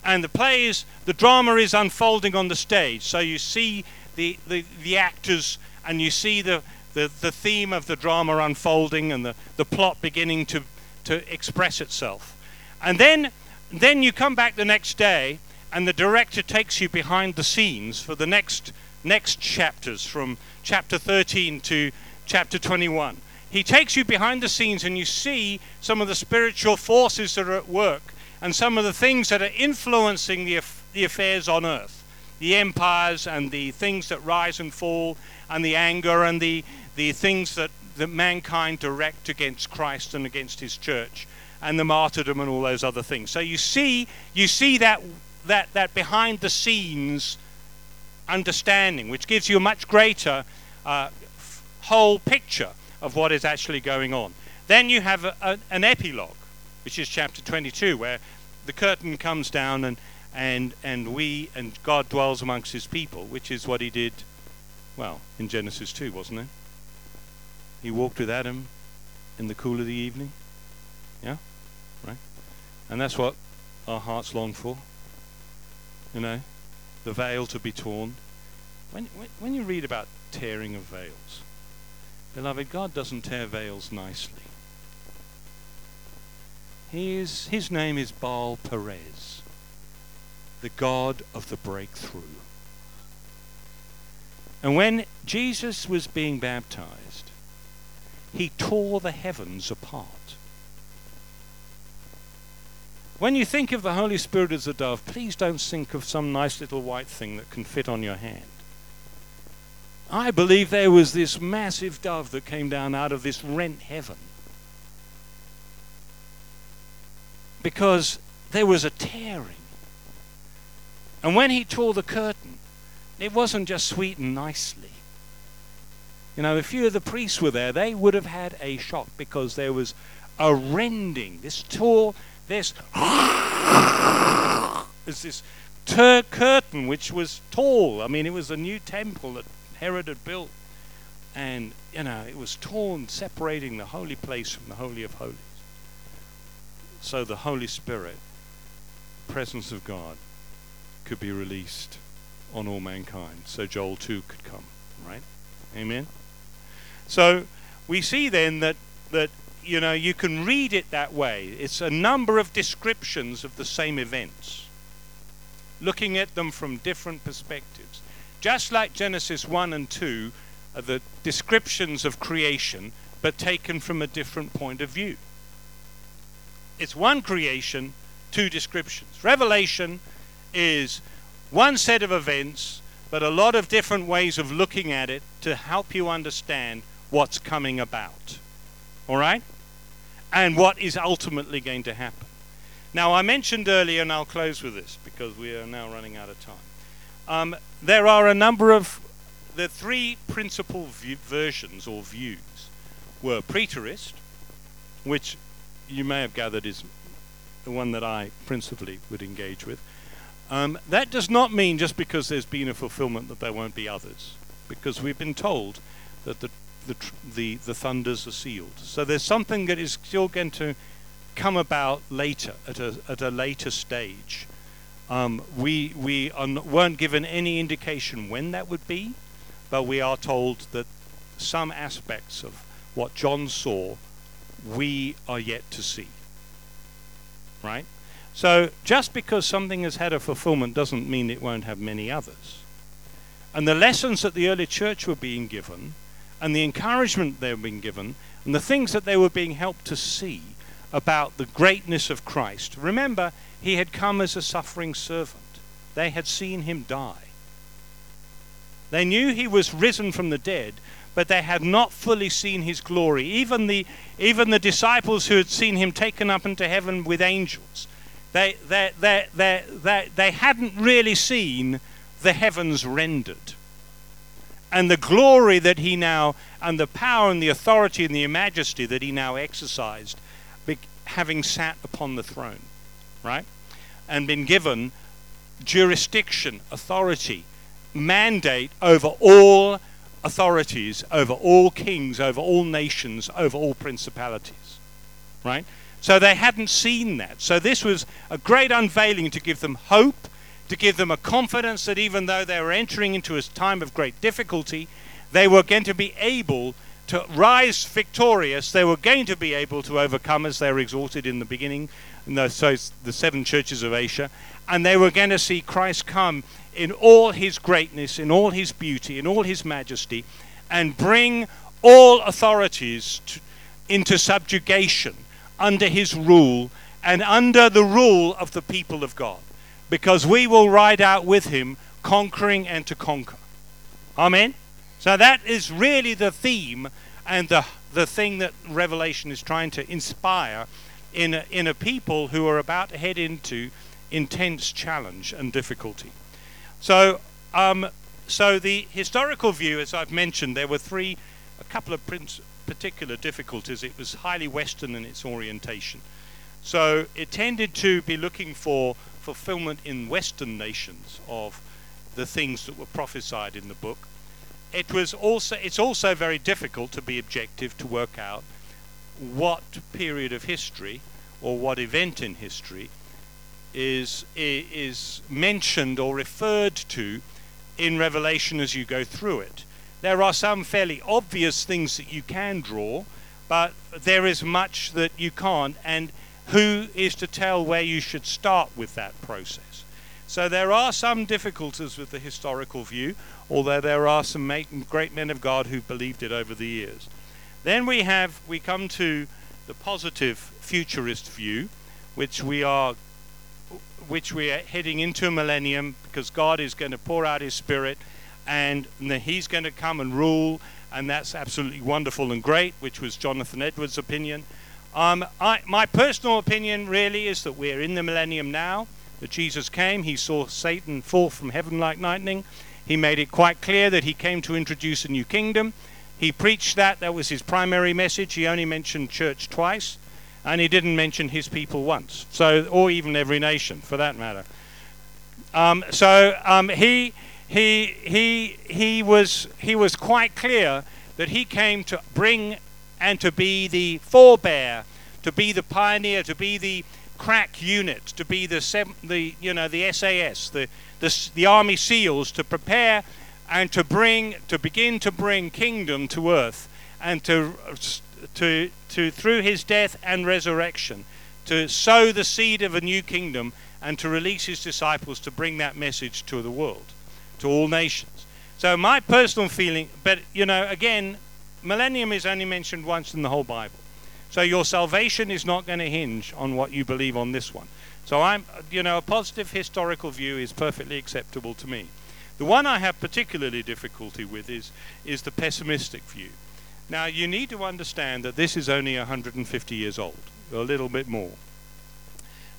And the play is, the drama is unfolding on the stage. So you see the, the, the actors and you see the, the, the theme of the drama unfolding and the, the plot beginning to, to express itself. And then, then you come back the next day, and the director takes you behind the scenes for the next next chapters, from chapter 13 to chapter 21. He takes you behind the scenes, and you see some of the spiritual forces that are at work, and some of the things that are influencing the, the affairs on earth. the empires and the things that rise and fall, and the anger and the, the things that, that mankind direct against Christ and against his church, and the martyrdom and all those other things. So you see, you see that, that, that behind the scenes understanding, which gives you a much greater uh, whole picture of what is actually going on. Then you have a, a, an epilogue, which is chapter 22, where the curtain comes down and, and, and we and God dwells amongst his people, which is what he did, well, in Genesis 2, wasn't it? He walked with Adam in the cool of the evening. Yeah? Right? And that's what our hearts long for. You know? The veil to be torn. When, when, when you read about tearing of veils, beloved, God doesn't tear veils nicely. He his name is Baal Perez, the God of the breakthrough. And when Jesus was being baptized, he tore the heavens apart. When you think of the Holy Spirit as a dove, please don't think of some nice little white thing that can fit on your hand. I believe there was this massive dove that came down out of this rent heaven because there was a tearing. And when he tore the curtain, it wasn't just sweet and nicely. You know, a few of the priests were there, they would have had a shock because there was a rending. This tore, this, is this tur- curtain which was tall. I mean, it was a new temple that Herod had built. And, you know, it was torn, separating the holy place from the Holy of Holies so the Holy Spirit, presence of God, could be released on all mankind. So Joel 2 could come, right? Amen. So we see then that that you know you can read it that way. It's a number of descriptions of the same events, looking at them from different perspectives. Just like Genesis 1 and 2 are the descriptions of creation, but taken from a different point of view it's one creation, two descriptions. Revelation is one set of events, but a lot of different ways of looking at it to help you understand what's coming about. All right? And what is ultimately going to happen. Now, I mentioned earlier, and I'll close with this because we are now running out of time. Um, there are a number of the three principal versions or views were preterist, which you may have gathered is the one that I principally would engage with. Um, that does not mean just because there's been a fulfillment that there won't be others, because we've been told that the the the, the thunders are sealed. So there's something that is still going to come about later at a at a later stage. Um, we we weren't given any indication when that would be, but we are told that some aspects of what John saw we are yet to see. Right? So just because something has had a fulfillment doesn't mean it won't have many others. And the lessons that the early church were being given, and the encouragement they were being given, and the things that they were being helped to see about the greatness of Christ. Remember, he had come as a suffering servant. They had seen him die. They knew he was risen from the dead, but they had not fully seen his glory. Even the, even the disciples who had seen him taken up into heaven with angels, they, they, they, they, they, they hadn't really seen the heavens rendered. And the glory that he now, and the power and the authority and the majesty that he now exercised, having sat upon the throne, right? And been given jurisdiction, authority, mandate over all authorities over all kings, over all nations, over all principalities. Right? So they hadn't seen that. So this was a great unveiling to give them hope, to give them a confidence that even though they were entering into a time of great difficulty, they were going to be able to rise victorious. They were going to be able to overcome as they were exalted in the beginning, in the, so the seven churches of Asia, and they were going to see Christ come in all his greatness, in all his beauty, in all his majesty, and bring all authorities to, into subjugation under his rule and under the rule of the people of God. Because we will ride out with him conquering and to conquer. Amen? So that is really the theme and the, the thing that Revelation is trying to inspire in a, in a people who are about to head into intense challenge and difficulty. So, um, so the historical view, as I've mentioned, there were three, a couple of particular difficulties. It was highly Western in its orientation. So it tended to be looking for fulfillment in Western nations of the things that were prophesied in the book. It was also it's also very difficult to be objective to work out what period of history or what event in history is is mentioned or referred to in Revelation as you go through it. There are some fairly obvious things that you can draw, but there is much that you can't and who is to tell where you should start with that process? So there are some difficulties with the historical view, although there are some great men of God who believed it over the years. Then we have we come to the positive futurist view, which we are which we are heading into a millennium because God is going to pour out his spirit and he's going to come and rule and that's absolutely wonderful and great, which was Jonathan Edwards' opinion. Um, I, my personal opinion really is that we're in the millennium now, that Jesus came, he saw Satan fall from heaven like lightning. He made it quite clear that he came to introduce a new kingdom. He preached that, that was his primary message. He only mentioned church twice, and he didn't mention his people once, so or even every nation for that matter. Um, so um, he, he, he, he, was, he was quite clear that he came to bring and to be the forebear, to be the pioneer, to be the crack unit, to be the the you know the SAS, the, the the army SEALs, to prepare and to bring to begin to bring kingdom to earth, and to to to through his death and resurrection, to sow the seed of a new kingdom and to release his disciples to bring that message to the world, to all nations. So my personal feeling, but you know, again, millennium is only mentioned once in the whole Bible. So your salvation is not going to hinge on what you believe on this one. So I'm, you know, a positive historical view is perfectly acceptable to me. The one I have particularly difficulty with is is the pessimistic view. Now you need to understand that this is only 150 years old, a little bit more.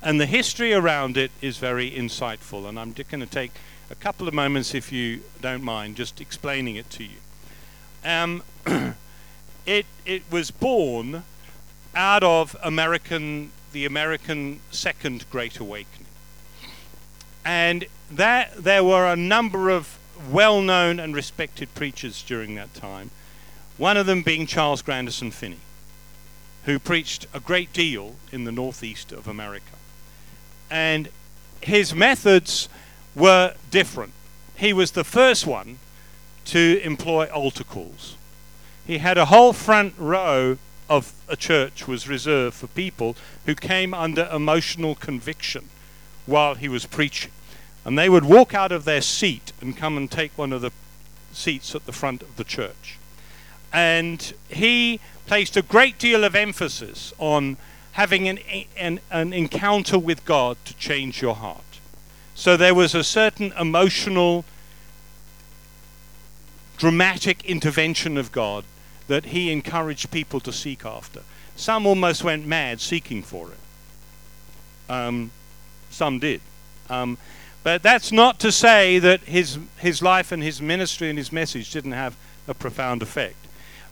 And the history around it is very insightful, and I'm going to take a couple of moments, if you don't mind, just explaining it to you. Um, it it was born out of American the American Second Great Awakening, and that there were a number of well-known and respected preachers during that time. One of them being Charles Grandison Finney, who preached a great deal in the northeast of America, and his methods were different. He was the first one to employ altar calls. He had a whole front row of a church was reserved for people who came under emotional conviction while he was preaching. And they would walk out of their seat and come and take one of the seats at the front of the church. And he placed a great deal of emphasis on having an, an, an encounter with God to change your heart. So there was a certain emotional dramatic intervention of God that he encouraged people to seek after. Some almost went mad seeking for it. Um, some did. Um, but that's not to say that his, his life and his ministry and his message didn't have a profound effect.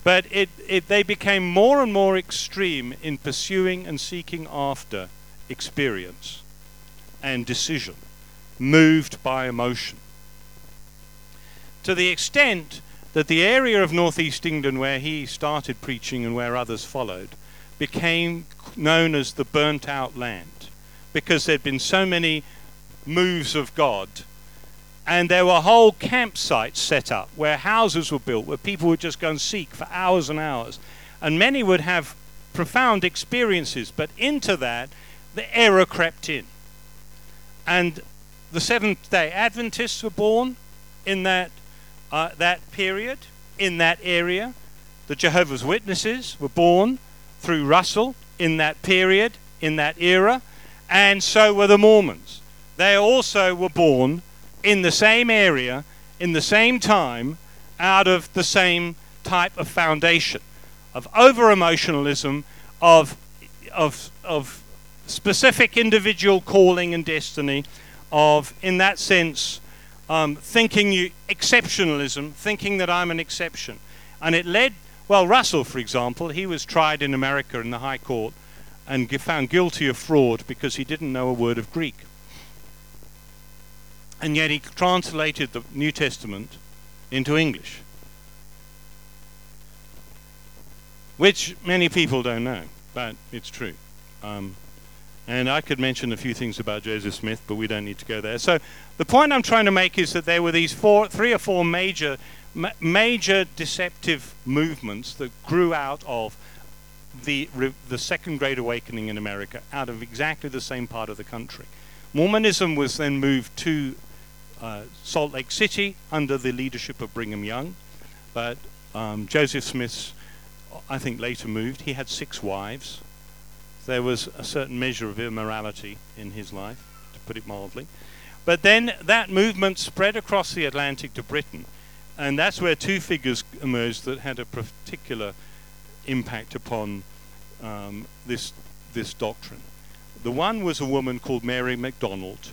But it, it, they became more and more extreme in pursuing and seeking after experience and decision, moved by emotion to the extent that the area of northeast England where he started preaching and where others followed became known as the burnt out land because there'd been so many moves of God. And there were whole campsites set up where houses were built where people would just go and seek for hours and hours. And many would have profound experiences, but into that, the error crept in. And the Seventh day Adventists were born in that uh, that period in that area. The Jehovah's Witnesses were born through Russell in that period, in that era, and so were the Mormons. They also were born in the same area, in the same time, out of the same type of foundation of over emotionalism, of, of, of specific individual calling and destiny, of, in that sense, um, thinking you, exceptionalism, thinking that I'm an exception. And it led, well, Russell, for example, he was tried in America in the High Court and found guilty of fraud because he didn't know a word of Greek. And yet he translated the New Testament into English. Which many people don't know, but it's true. Um, and I could mention a few things about Joseph Smith, but we don't need to go there. So the point I'm trying to make is that there were these four, three or four major, ma- major deceptive movements that grew out of the re- the Second Great Awakening in America, out of exactly the same part of the country. Mormonism was then moved to uh, Salt Lake City under the leadership of Brigham Young, but um, Joseph Smith, I think, later moved. He had six wives. There was a certain measure of immorality in his life, to put it mildly. But then that movement spread across the Atlantic to Britain, and that's where two figures emerged that had a particular impact upon um, this this doctrine. The one was a woman called Mary MacDonald,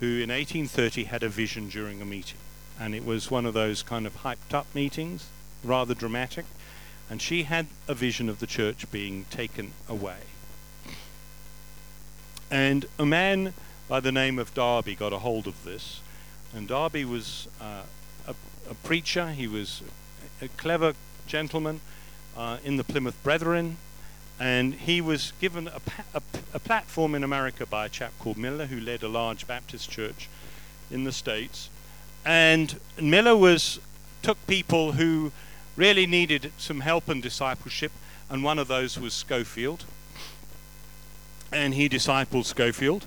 who in 1830 had a vision during a meeting, and it was one of those kind of hyped up meetings, rather dramatic, and she had a vision of the church being taken away. And a man by the name of Darby got a hold of this, and Darby was uh, a, a, preacher. He was a, clever gentleman uh, in the Plymouth Brethren, and he was given a, a, a, platform in America by a chap called Miller, who led a large Baptist church in the States. And Miller was took people who really needed some help and discipleship, and one of those was Scofield. And he discipled Scofield.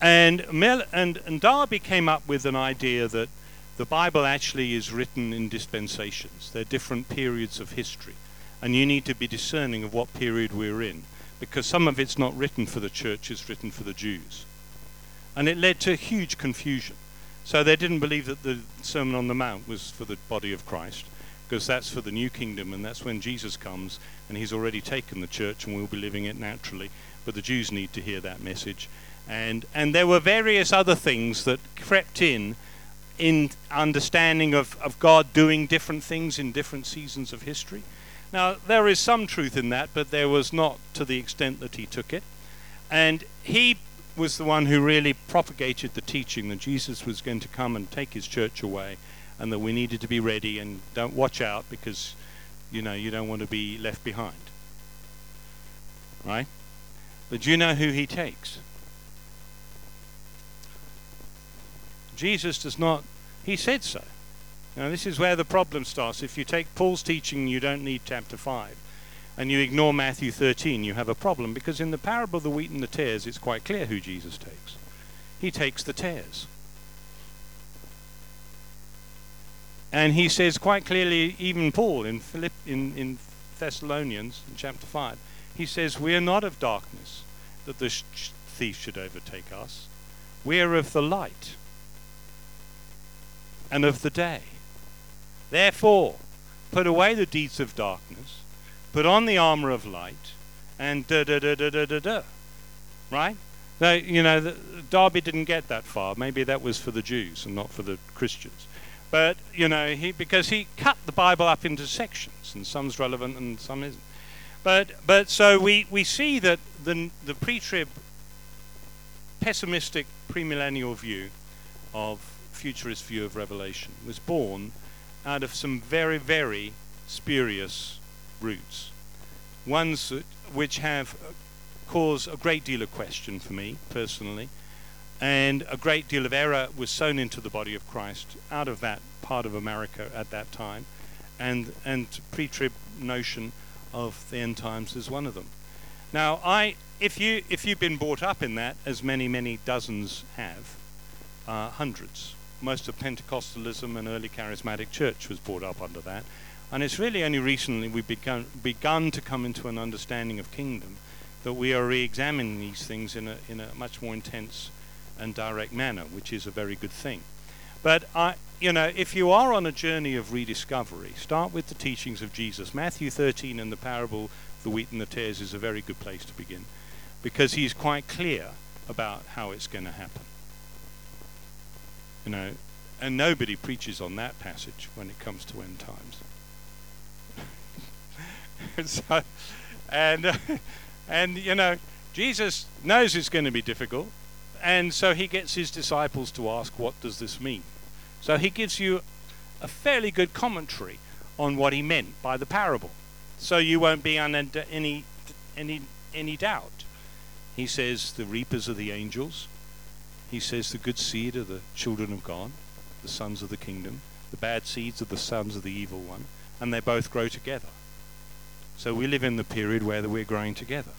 And, Mel- and, and Darby came up with an idea that the Bible actually is written in dispensations. They're different periods of history. And you need to be discerning of what period we're in, because some of it's not written for the church, it's written for the Jews. And it led to huge confusion. So they didn't believe that the Sermon on the Mount was for the body of Christ, because that's for the new kingdom, and that's when Jesus comes, and he's already taken the church, and we'll be living it naturally. But the Jews need to hear that message. And, and there were various other things that crept in in understanding of, of God doing different things in different seasons of history. Now, there is some truth in that, but there was not to the extent that he took it. And he was the one who really propagated the teaching that Jesus was going to come and take his church away and that we needed to be ready and don't watch out because you know you don't want to be left behind. Right? But you know who he takes? Jesus does not he said so. Now, this is where the problem starts. If you take Paul's teaching, you don't need chapter 5, and you ignore Matthew 13, you have a problem because in the parable of the wheat and the tares, it's quite clear who Jesus takes. He takes the tares. And he says quite clearly, even Paul in, Philipp, in, in Thessalonians, in chapter 5, he says, We are not of darkness, that the sh- thief should overtake us. We are of the light and of the day. Therefore, put away the deeds of darkness, put on the armor of light, and da da da da da da da. Right? Now, you know, Darby didn't get that far. Maybe that was for the Jews and not for the Christians. But, you know, he, because he cut the Bible up into sections, and some's relevant and some isn't. But, but so we, we see that the, the pre trib pessimistic premillennial view of futurist view of Revelation was born out of some very, very spurious roots. Ones that, which have uh, caused a great deal of question for me personally, and a great deal of error was sown into the body of Christ out of that part of America at that time, and and pre-trib notion of the end times is one of them. Now, I if you if you've been brought up in that, as many many dozens have, uh, hundreds, most of Pentecostalism and early charismatic church was brought up under that. And it's really only recently we've begun, begun to come into an understanding of kingdom that we are re examining these things in a, in a much more intense and direct manner, which is a very good thing. But I, you know, if you are on a journey of rediscovery, start with the teachings of Jesus. Matthew 13 and the parable, the wheat and the tares, is a very good place to begin, because he's quite clear about how it's going to happen. You know, and nobody preaches on that passage when it comes to end times. so, and uh, and you know, Jesus knows it's going to be difficult, and so he gets his disciples to ask, "What does this mean?" So he gives you a fairly good commentary on what he meant by the parable, so you won't be under any any any doubt. He says the reapers are the angels. He says the good seed are the children of God, the sons of the kingdom. The bad seeds are the sons of the evil one, and they both grow together. So we live in the period where we're growing together.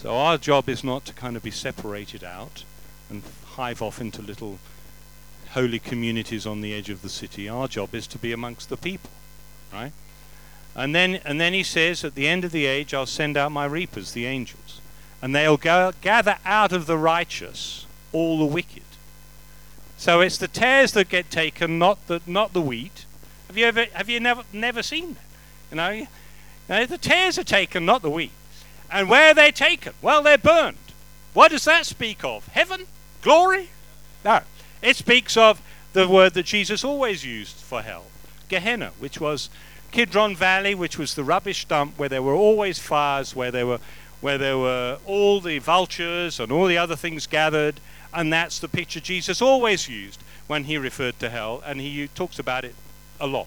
So our job is not to kind of be separated out and hive off into little holy communities on the edge of the city. Our job is to be amongst the people, right? And then, and then he says, at the end of the age, I'll send out my reapers, the angels, and they'll go, gather out of the righteous all the wicked. So it's the tares that get taken, not the, not the wheat. Have you ever, have you never, never seen that? You know, you know, the tares are taken, not the wheat. And where are they taken? Well, they're burned. What does that speak of? Heaven? Glory? No. It speaks of the word that Jesus always used for hell Gehenna, which was Kidron Valley, which was the rubbish dump where there were always fires, where there were, where there were all the vultures and all the other things gathered. And that's the picture Jesus always used when he referred to hell, and he talks about it a lot,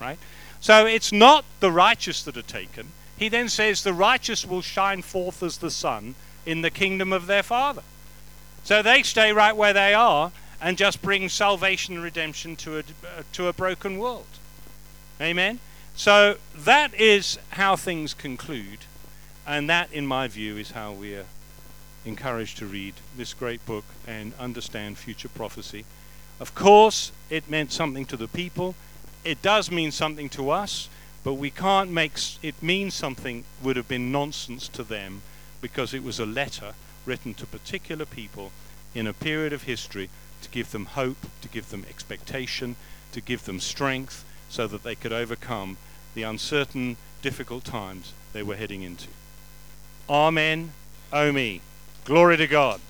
right? So it's not the righteous that are taken. He then says the righteous will shine forth as the sun in the kingdom of their Father. So they stay right where they are and just bring salvation and redemption to a, to a broken world. Amen? So that is how things conclude. And that, in my view, is how we are encouraged to read this great book and understand future prophecy. Of course, it meant something to the people it does mean something to us, but we can't make it mean something would have been nonsense to them because it was a letter written to particular people in a period of history to give them hope, to give them expectation, to give them strength so that they could overcome the uncertain, difficult times they were heading into. Amen. O me. Glory to God.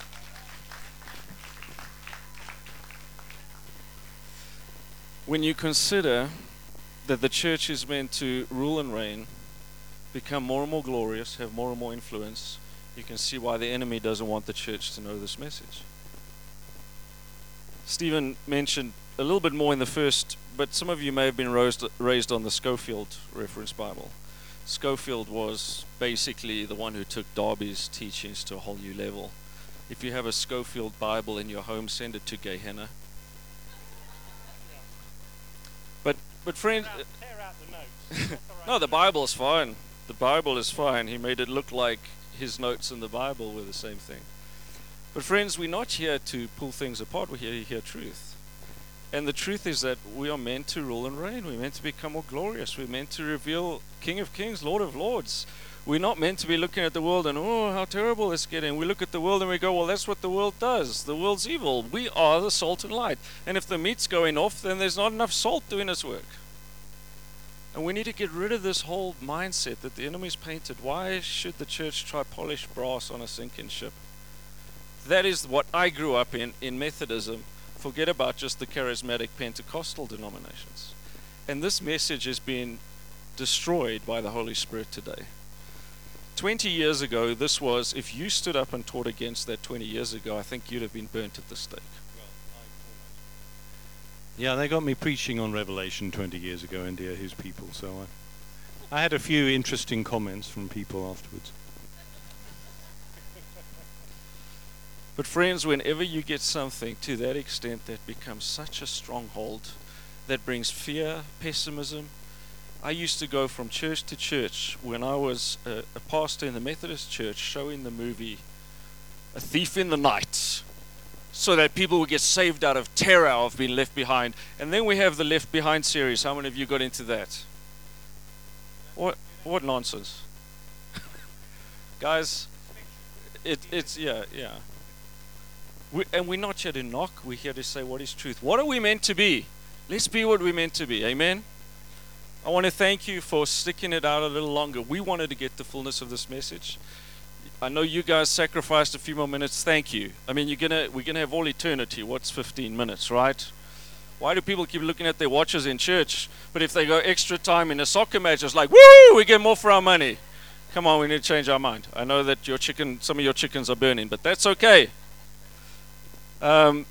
when you consider that the church is meant to rule and reign, become more and more glorious, have more and more influence, you can see why the enemy doesn't want the church to know this message. Stephen mentioned a little bit more in the first, but some of you may have been raised, raised on the Scofield reference Bible. Scofield was basically the one who took Darby's teachings to a whole new level. If you have a Scofield Bible in your home, send it to Gehenna But friends, the no, the Bible is fine. The Bible is fine. He made it look like his notes in the Bible were the same thing. But friends, we're not here to pull things apart. We're here to hear truth. And the truth is that we are meant to rule and reign. We're meant to become more glorious. We're meant to reveal King of Kings, Lord of Lords. We're not meant to be looking at the world and, oh, how terrible it's getting. We look at the world and we go, well, that's what the world does. The world's evil. We are the salt and light. And if the meat's going off, then there's not enough salt doing its work. And we need to get rid of this whole mindset that the enemy's painted. Why should the church try polish brass on a sinking ship? That is what I grew up in, in Methodism. Forget about just the charismatic Pentecostal denominations. And this message has been destroyed by the Holy Spirit today. 20 years ago, this was, if you stood up and taught against that 20 years ago, I think you'd have been burnt at the stake. Yeah, they got me preaching on Revelation 20 years ago, in India, his people, so I, I had a few interesting comments from people afterwards. But, friends, whenever you get something to that extent that becomes such a stronghold that brings fear, pessimism, I used to go from church to church when I was a, a pastor in the Methodist church showing the movie A Thief in the Night so that people would get saved out of terror of being left behind. And then we have the Left Behind series. How many of you got into that? What what nonsense. Guys, it, it's yeah, yeah. We, and we're not here to knock, we're here to say what is truth. What are we meant to be? Let's be what we're meant to be. Amen? I want to thank you for sticking it out a little longer. We wanted to get the fullness of this message. I know you guys sacrificed a few more minutes. Thank you. I mean, you're gonna we're gonna have all eternity. What's 15 minutes, right? Why do people keep looking at their watches in church? But if they go extra time in a soccer match, it's like, woo, we get more for our money. Come on, we need to change our mind. I know that your chicken, some of your chickens are burning, but that's okay. Um,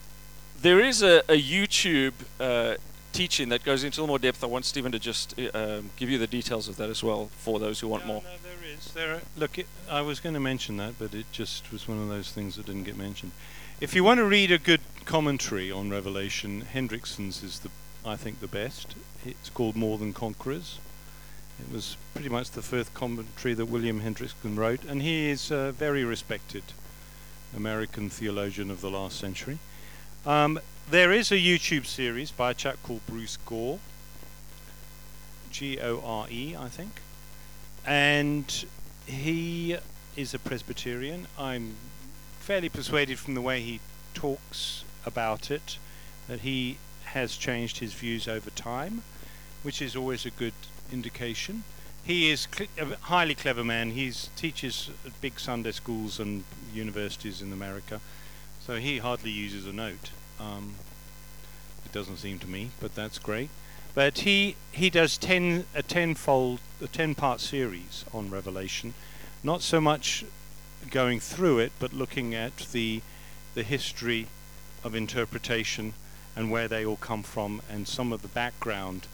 there is a, a YouTube uh, teaching that goes into a little more depth. I want Stephen to just uh, um, give you the details of that as well for those who want No, more. No, there is. There. Are, look, it, I was going to mention that, but it just was one of those things that didn't get mentioned. If you want to read a good commentary on Revelation, Hendriksen's is the, I think, the best. It's called More Than Conquerors. It was pretty much the first commentary that William Hendriksen wrote, and he is a very respected American theologian of the last century. Um, there is a YouTube series by a chap called Bruce Gore, G O R E, I think, and he is a Presbyterian. I'm fairly persuaded from the way he talks about it that he has changed his views over time, which is always a good indication. He is cl- a highly clever man. He teaches at big Sunday schools and universities in America, so he hardly uses a note. Um, it doesn't seem to me, but that's great. But he he does ten a tenfold a ten part series on Revelation, not so much going through it, but looking at the the history of interpretation and where they all come from and some of the background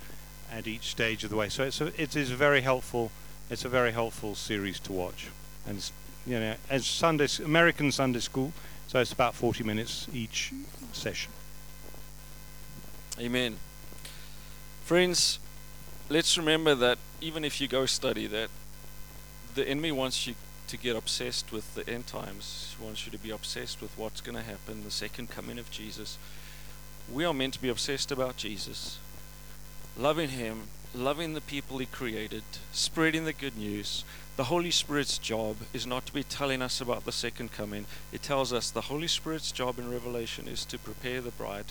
at each stage of the way. So it's a, it is a very helpful it's a very helpful series to watch. And you know, as Sunday American Sunday school, so it's about 40 minutes each session. Amen. Friends, let's remember that even if you go study that, the enemy wants you to get obsessed with the end times. He wants you to be obsessed with what's going to happen, the second coming of Jesus. We are meant to be obsessed about Jesus, loving Him, loving the people He created, spreading the good news. The Holy Spirit's job is not to be telling us about the second coming. It tells us the Holy Spirit's job in Revelation is to prepare the bride.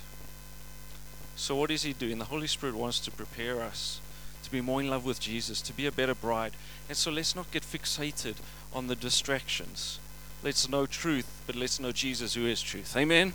So, what is He doing? The Holy Spirit wants to prepare us to be more in love with Jesus, to be a better bride. And so, let's not get fixated on the distractions. Let's know truth, but let's know Jesus who is truth. Amen.